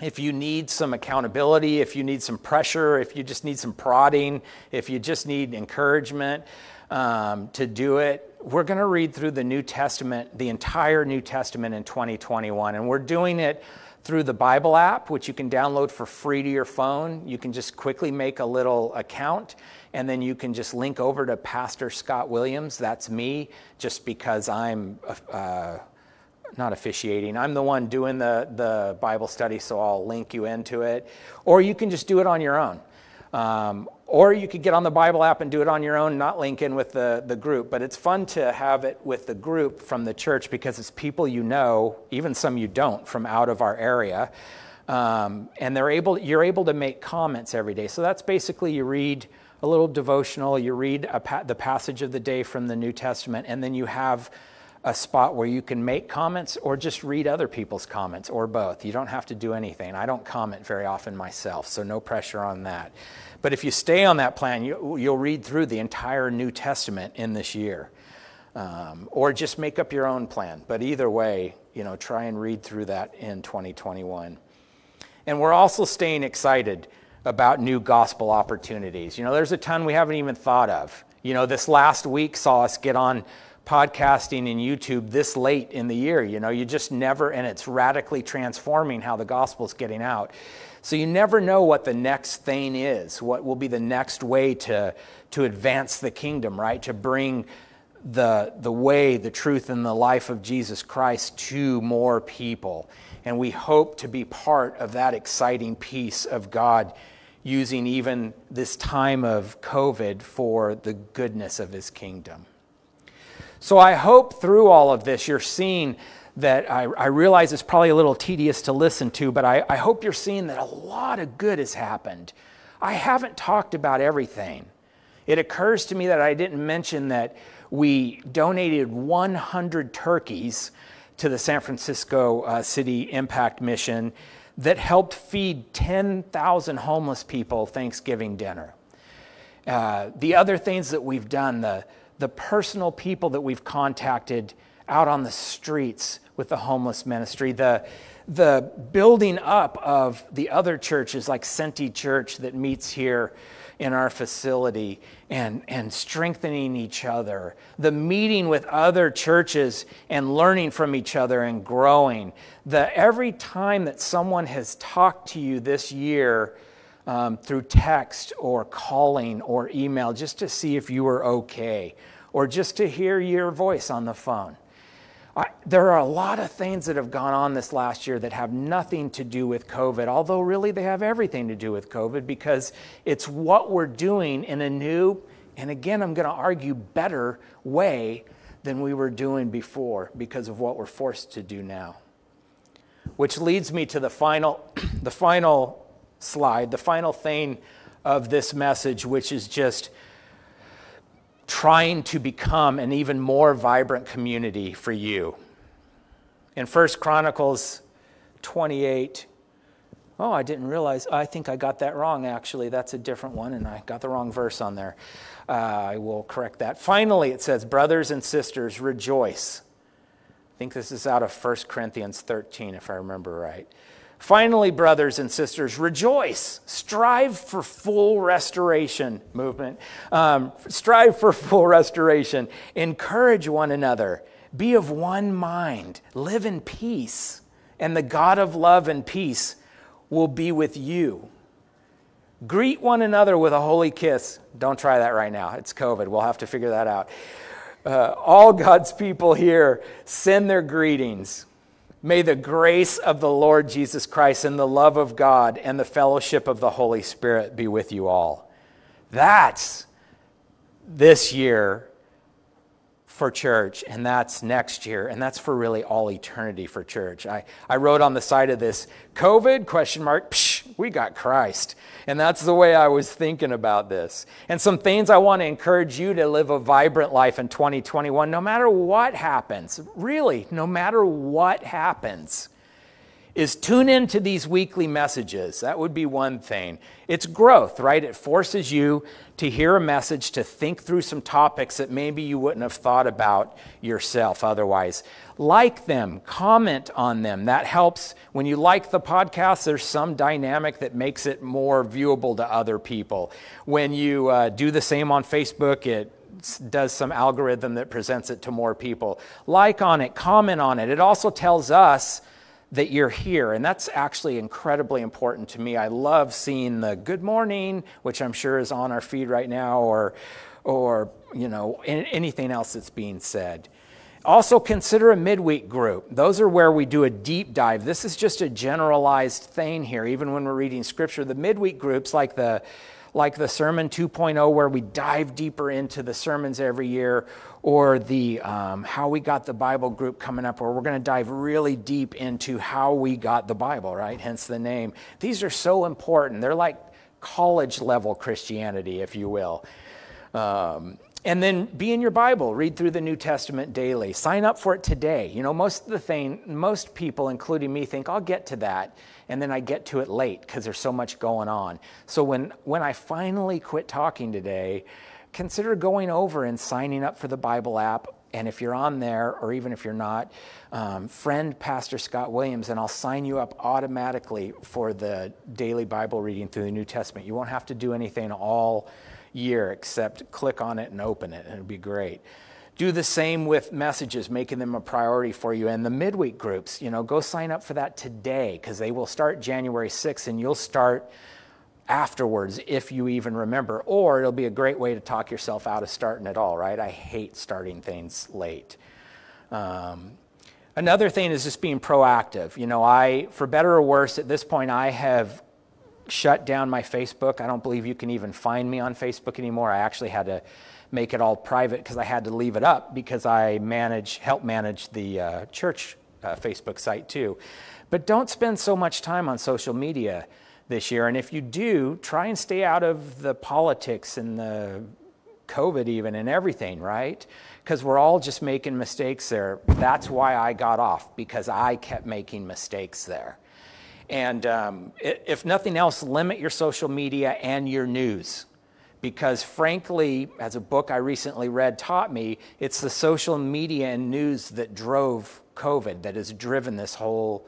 if you need some accountability, if you need some pressure, if you just need some prodding, if you just need encouragement um, to do it, we're going to read through the New Testament, the entire New Testament in 2021. And we're doing it through the Bible app, which you can download for free to your phone. You can just quickly make a little account, and then you can just link over to Pastor Scott Williams. That's me, just because I'm. Uh, not officiating. I'm the one doing the, the Bible study, so I'll link you into it. Or you can just do it on your own. Um, or you could get on the Bible app and do it on your own, not link in with the, the group. But it's fun to have it with the group from the church because it's people you know, even some you don't, from out of our area. Um, and they're able, you're able to make comments every day. So that's basically you read a little devotional, you read pa- the passage of the day from the New Testament, and then you have a spot where you can make comments or just read other people's comments or both. You don't have to do anything. I don't comment very often myself, so no pressure on that. But if you stay on that plan, you, will read through the entire New Testament in this year. Um, or just make up your own plan. But either way, you know, try and read through that in 2021. And we're also staying excited about new gospel opportunities. You know, there's a ton we haven't even thought of. You know, this last week saw us get on podcasting and YouTube this late in the year. You know, you just never, and it's radically transforming how the gospel's getting out. So you never know what the next thing is, what will be the next way to, to advance the kingdom, right? To bring the, the way, the truth, and the life of Jesus Christ to more people. And we hope to be part of that exciting piece of God using even this time of COVID for the goodness of his kingdom. So I hope through all of this you're seeing that I, I, realize it's probably a little tedious to listen to, but I, I hope you're seeing that a lot of good has happened. I haven't talked about everything. It occurs to me that I didn't mention that we donated 100 turkeys to the San Francisco uh, City Impact Mission that helped feed 10,000 homeless people Thanksgiving dinner. Uh, the other things that we've done, the, the personal people that we've contacted out on the streets with the homeless ministry, the, the building up of the other churches like Senti Church that meets here in our facility and, and strengthening each other, the meeting with other churches and learning from each other and growing. The, every time that someone has talked to you this year um, through text or calling or email just to see if you were okay or just to hear your voice on the phone I, there are a lot of things that have gone on this last year that have nothing to do with COVID, although really they have everything to do with COVID because it's what we're doing in a new, and again, I'm going to argue, better way than we were doing before because of what we're forced to do now. Which leads me to the final, the final slide, the final thing of this message, which is just trying to become an even more vibrant community for you. In 1 Chronicles 28, oh, I didn't realize, I think I got that wrong actually. That's a different one, and I got the wrong verse on there. Uh, I will correct that. Finally, it says, Brothers and sisters, rejoice. I think this is out of 1 Corinthians 13, if I remember right. Finally, brothers and sisters, rejoice. Strive for full restoration, movement. Um, strive for full restoration. Encourage one another. Be of one mind. Live in peace. And the God of love and peace will be with you. Greet one another with a holy kiss. Don't try that right now. It's COVID. We'll have to figure that out. Uh, all God's people here send their greetings. May the grace of the Lord Jesus Christ and the love of God and the fellowship of the Holy Spirit be with you all. That's this year for church, and that's next year, and that's for really all eternity for church. I, I wrote on the side of this, COVID, question mark, psh, we got Christ. And that's the way I was thinking about this. And some things I want to encourage you to live a vibrant life in 2021, no matter what happens, really, no matter what happens is tune into these weekly messages. That would be one thing. It's growth, right? It forces you to hear a message, to think through some topics that maybe you wouldn't have thought about yourself otherwise. Like them, comment on them. That helps. When you like the podcast, there's some dynamic that makes it more viewable to other people. When you uh, do the same on Facebook, it does some algorithm that presents it to more people. Like on it, comment on it. It also tells us that you're here. And that's actually incredibly important to me. I love seeing the good morning, which I'm sure is on our feed right now, or, or you know, anything else that's being said. Also, consider a midweek group. Those are where we do a deep dive. This is just a generalized thing here, even when we're reading scripture. The midweek groups, like the like the Sermon 2.0, where we dive deeper into the sermons every year, or the um, How We Got the Bible group coming up, where we're going to dive really deep into how we got the Bible, right? Hence the name. These are so important. They're like college level Christianity, if you will. Um, and then be in your Bible, read through the New Testament daily. Sign up for it today. You know, most of the thing, most people, including me, think I'll get to that, and then I get to it late because there's so much going on. So when when I finally quit talking today, consider going over and signing up for the Bible app. And if you're on there, or even if you're not, um, friend Pastor Scott Williams, and I'll sign you up automatically for the daily Bible reading through the New Testament. You won't have to do anything all year except click on it and open it, and it'd be great. Do the same with messages, making them a priority for you. And the midweek groups, you know, go sign up for that today because they will start January 6th and you'll start afterwards if you even remember. Or it'll be a great way to talk yourself out of starting at all, right? I hate starting things late. Um, another thing is just being proactive. You know, I, for better or worse, at this point, I have shut down my Facebook. I don't believe you can even find me on Facebook anymore. I actually had to make it all private because I had to leave it up because I manage, help manage the uh, church uh, Facebook site too. But don't spend so much time on social media this year. And if you do, try and stay out of the politics and the COVID even and everything, right? Because we're all just making mistakes there. That's why I got off because I kept making mistakes there. And um, if nothing else, limit your social media and your news. Because frankly, as a book I recently read taught me, it's the social media and news that drove COVID, that has driven this whole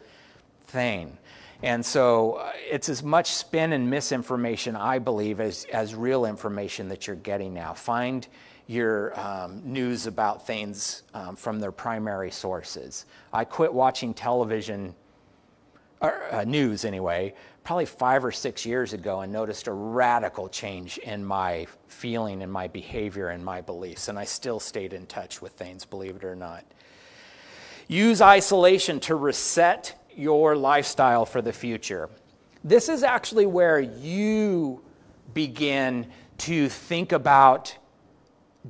thing. And so uh, it's as much spin and misinformation, I believe, as, as real information that you're getting now. Find your um, news about things um, from their primary sources. I quit watching television, or uh, news anyway, probably five or six years ago and noticed a radical change in my feeling and my behavior and my beliefs. And I still stayed in touch with things, believe it or not. Use isolation to reset your lifestyle for the future. This is actually where you begin to think about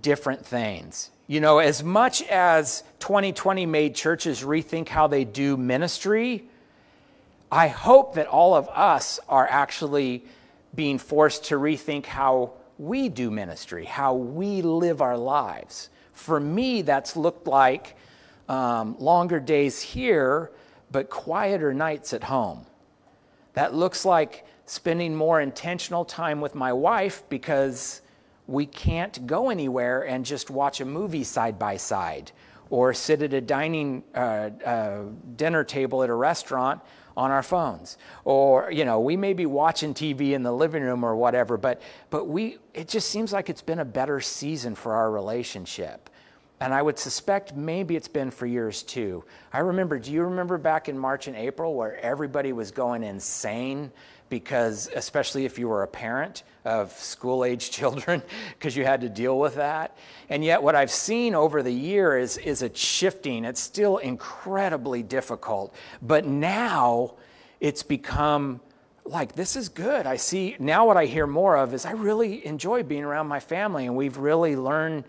different things. You know, as much as 2020 made churches rethink how they do ministry, I hope that all of us are actually being forced to rethink how we do ministry, how we live our lives. For me, that's looked like um, longer days here, but quieter nights at home. That looks like spending more intentional time with my wife because we can't go anywhere and just watch a movie side by side or sit at a dining uh, uh, dinner table at a restaurant on our phones or you know we may be watching tv in the living room or whatever but but we it just seems like it's been a better season for our relationship and I would suspect maybe it's been for years too. I remember, do you remember back in March and April where everybody was going insane because, especially if you were a parent of school age children, because you had to deal with that? And yet, what I've seen over the year is, is a shifting. It's still incredibly difficult, but now it's become like this is good. I see now what I hear more of is I really enjoy being around my family, and we've really learned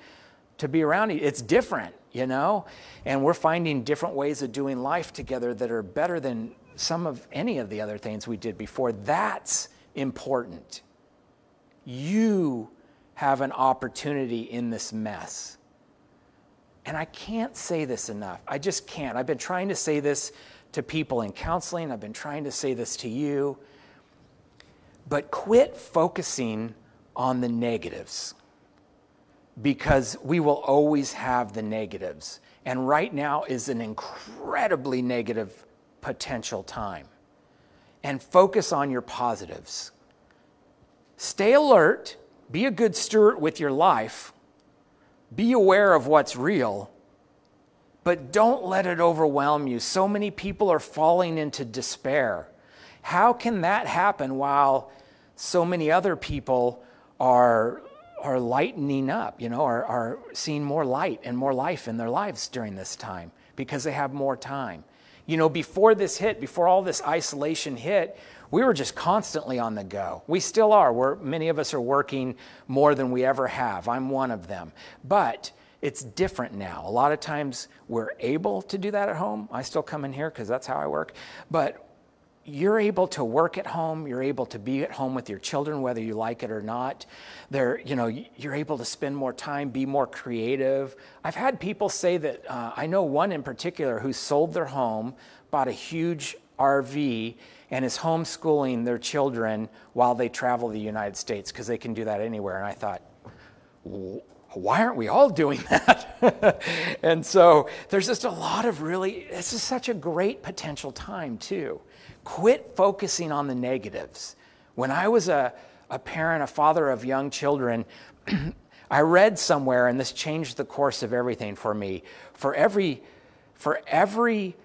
to be around you. It's different, you know? And we're finding different ways of doing life together that are better than some of any of the other things we did before. That's important. You have an opportunity in this mess. And I can't say this enough. I just can't. I've been trying to say this to people in counseling, I've been trying to say this to you. But quit focusing on the negatives because we will always have the negatives. And right now is an incredibly negative potential time. And focus on your positives. Stay alert, be a good steward with your life, be aware of what's real, but don't let it overwhelm you. So many people are falling into despair. How can that happen while so many other people are are lightening up, you know, are, are seeing more light and more life in their lives during this time because they have more time. You know, before this hit, before all this isolation hit, we were just constantly on the go. We still are. We're, many of us are working more than we ever have. I'm one of them. But it's different now. A lot of times we're able to do that at home. I still come in here because that's how I work. But you're able to work at home you're able to be at home with your children whether you like it or not. They're, you know you're able to spend more time be more creative. I've had people say that uh, i know one in particular who sold their home bought a huge rv and is homeschooling their children while they travel the united states because they can do that anywhere. And i thought why aren't we all doing that? and so there's just a lot of really, this is such a great potential time, too. Quit focusing on the negatives. When I was a, a parent, a father of young children, I read somewhere, and this changed the course of everything for me. For every, for every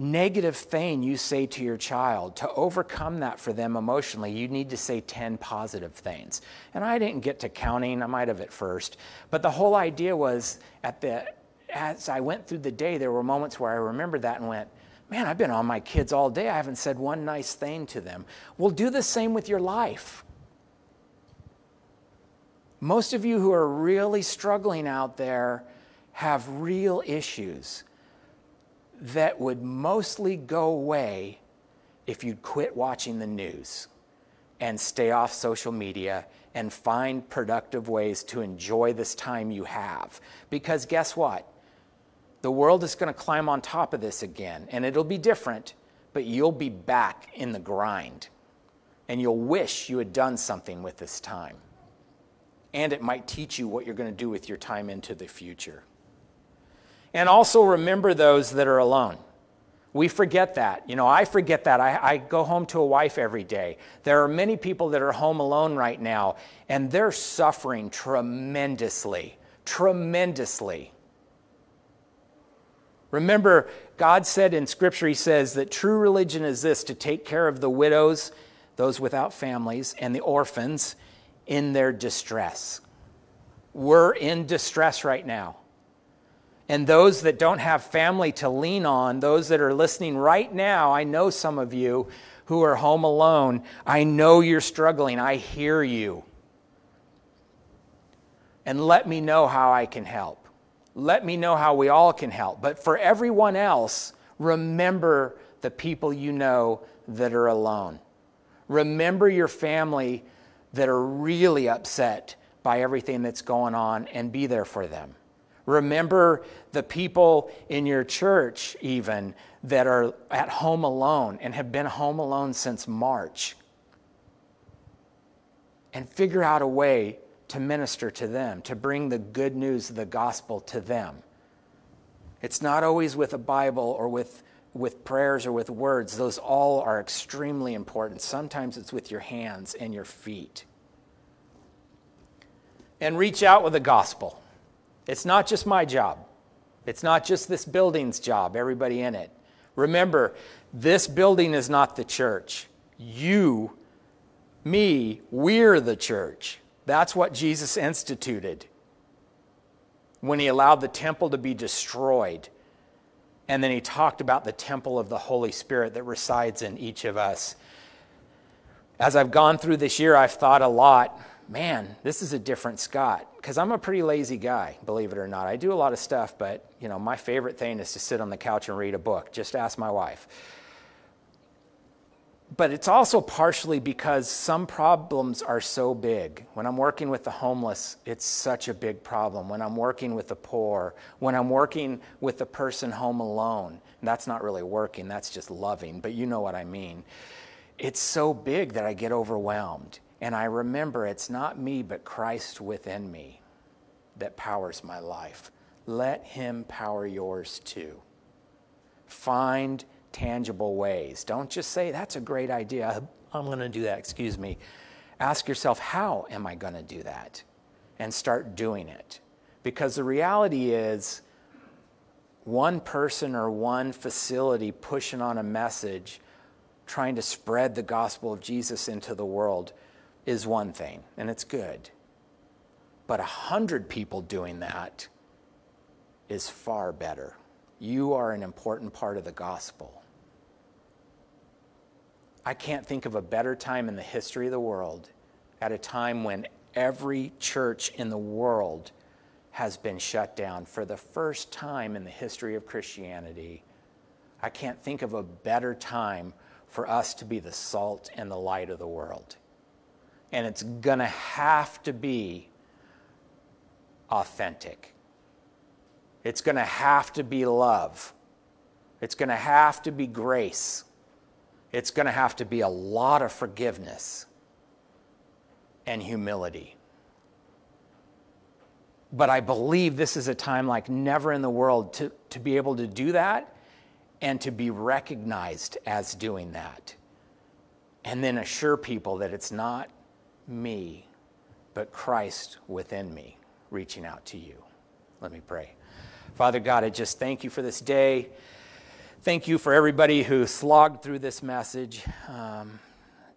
negative thing you say to your child, to overcome that for them emotionally, you need to say 10 positive things. And I didn't get to counting, I might have at first. But the whole idea was at the, as I went through the day, there were moments where I remembered that and went, Man, I've been on my kids all day. I haven't said one nice thing to them. Well, do the same with your life. Most of you who are really struggling out there have real issues that would mostly go away if you'd quit watching the news and stay off social media and find productive ways to enjoy this time you have. Because guess what? The world is going to climb on top of this again, and it'll be different, but you'll be back in the grind. And you'll wish you had done something with this time. And it might teach you what you're going to do with your time into the future. And also remember those that are alone. We forget that. You know, I forget that. I, I, go home to a wife every day. There are many people that are home alone right now, and they're suffering tremendously. Tremendously. Remember, God said in Scripture, He says that true religion is this to take care of the widows, those without families, and the orphans in their distress. We're in distress right now. And those that don't have family to lean on, those that are listening right now, I know some of you who are home alone. I know you're struggling. I hear you. And let me know how I can help. Let me know how we all can help. But for everyone else, remember the people you know that are alone. Remember your family that are really upset by everything that's going on and be there for them. Remember the people in your church, even that are at home alone and have been home alone since March. And figure out a way to minister to them, to bring the good news of the gospel to them. It's not always with a Bible or with, with prayers or with words. Those all are extremely important. Sometimes it's with your hands and your feet. And reach out with the gospel. It's not just my job. It's not just this building's job, everybody in it. Remember, this building is not the church. You, me, we're the church. That's what Jesus instituted when he allowed the temple to be destroyed. And then he talked about the temple of the Holy Spirit that resides in each of us. As I've gone through this year, I've thought a lot man, this is a different Scott. Because I'm a pretty lazy guy, believe it or not. I do a lot of stuff, but you know, my favorite thing is to sit on the couch and read a book. Just ask my wife. But it's also partially because some problems are so big. When I'm working with the homeless, it's such a big problem. When I'm working with the poor, when I'm working with the person home alone, that's not really working, that's just loving, but you know what I mean. It's so big that I get overwhelmed. And I remember it's not me, but Christ within me that powers my life. Let Him power yours too. Find tangible ways. Don't just say, that's a great idea. I'm going to do that. Excuse me. Ask yourself, how am I going to do that? And start doing it. Because the reality is, one person or one facility pushing on a message, trying to spread the gospel of Jesus into the world is one thing, and it's good. But a hundred people doing that is far better. You are an important part of the gospel. I can't think of a better time in the history of the world at a time when every church in the world has been shut down for the first time in the history of Christianity. I can't think of a better time for us to be the salt and the light of the world and it's going to have to be authentic. It's going to have to be love. It's going to have to be grace. It's going to have to be a lot of forgiveness and humility. But I believe this is a time like never in the world to, to be able to do that and to be recognized as doing that. And then assure people that it's not me, but Christ within me reaching out to you. Let me pray. Father God, I just thank you for this day. Thank you for everybody who slogged through this message, um,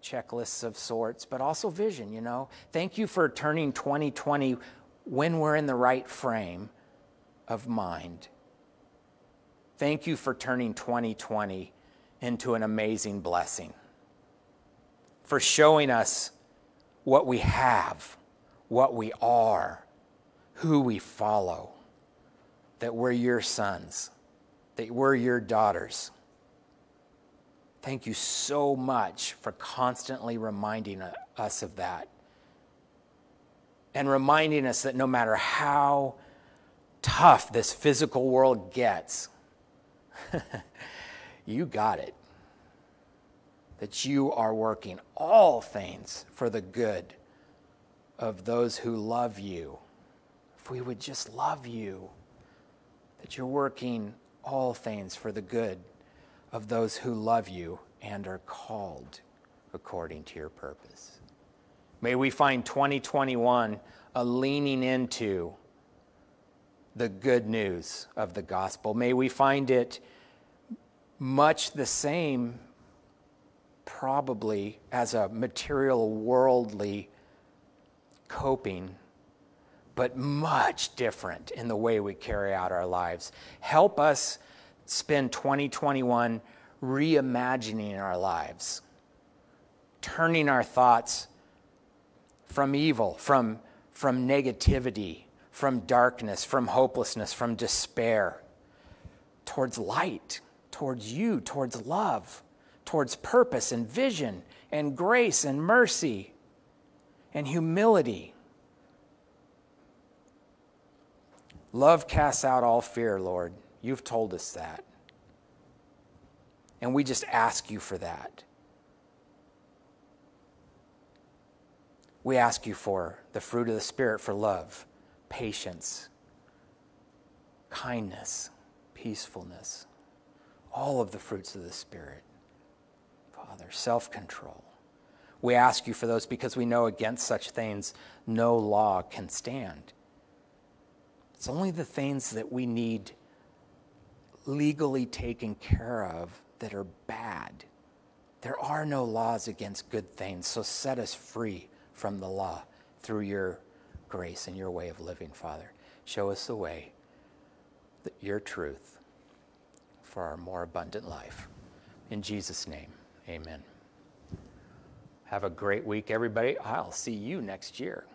checklists of sorts, but also vision, you know. Thank you for turning 2020 when we're in the right frame of mind. Thank you for turning 2020 into an amazing blessing, for showing us what we have, what we are, who we follow, that we're your sons, that we're your daughters. Thank you so much for constantly reminding us of that. And reminding us that no matter how tough this physical world gets, you got it. That you are working all things for the good of those who love you. If we would just love you, that you're working all things for the good of those who love you and are called according to your purpose. May we find 2021 a leaning into the good news of the gospel. May we find it much the same, probably, as a material, worldly coping, but much different in the way we carry out our lives. Help us spend 2021 reimagining our lives, turning our thoughts from evil, from, from negativity, from darkness, from hopelessness, from despair, towards light, towards you, towards love, towards purpose and vision and grace and mercy and humility. Love casts out all fear, Lord. You've told us that. And we just ask you for that. We ask you for the fruit of the Spirit for love, patience, kindness, peacefulness, all of the fruits of the Spirit. Father, self control. We ask you for those because we know against such things no law can stand. It's only the things that we need legally taken care of that are bad. There are no laws against good things, so set us free from the law through your grace and your way of living, Father. Show us the way, your truth for our more abundant life. In Jesus' name, amen. Have a great week, everybody. I'll see you next year.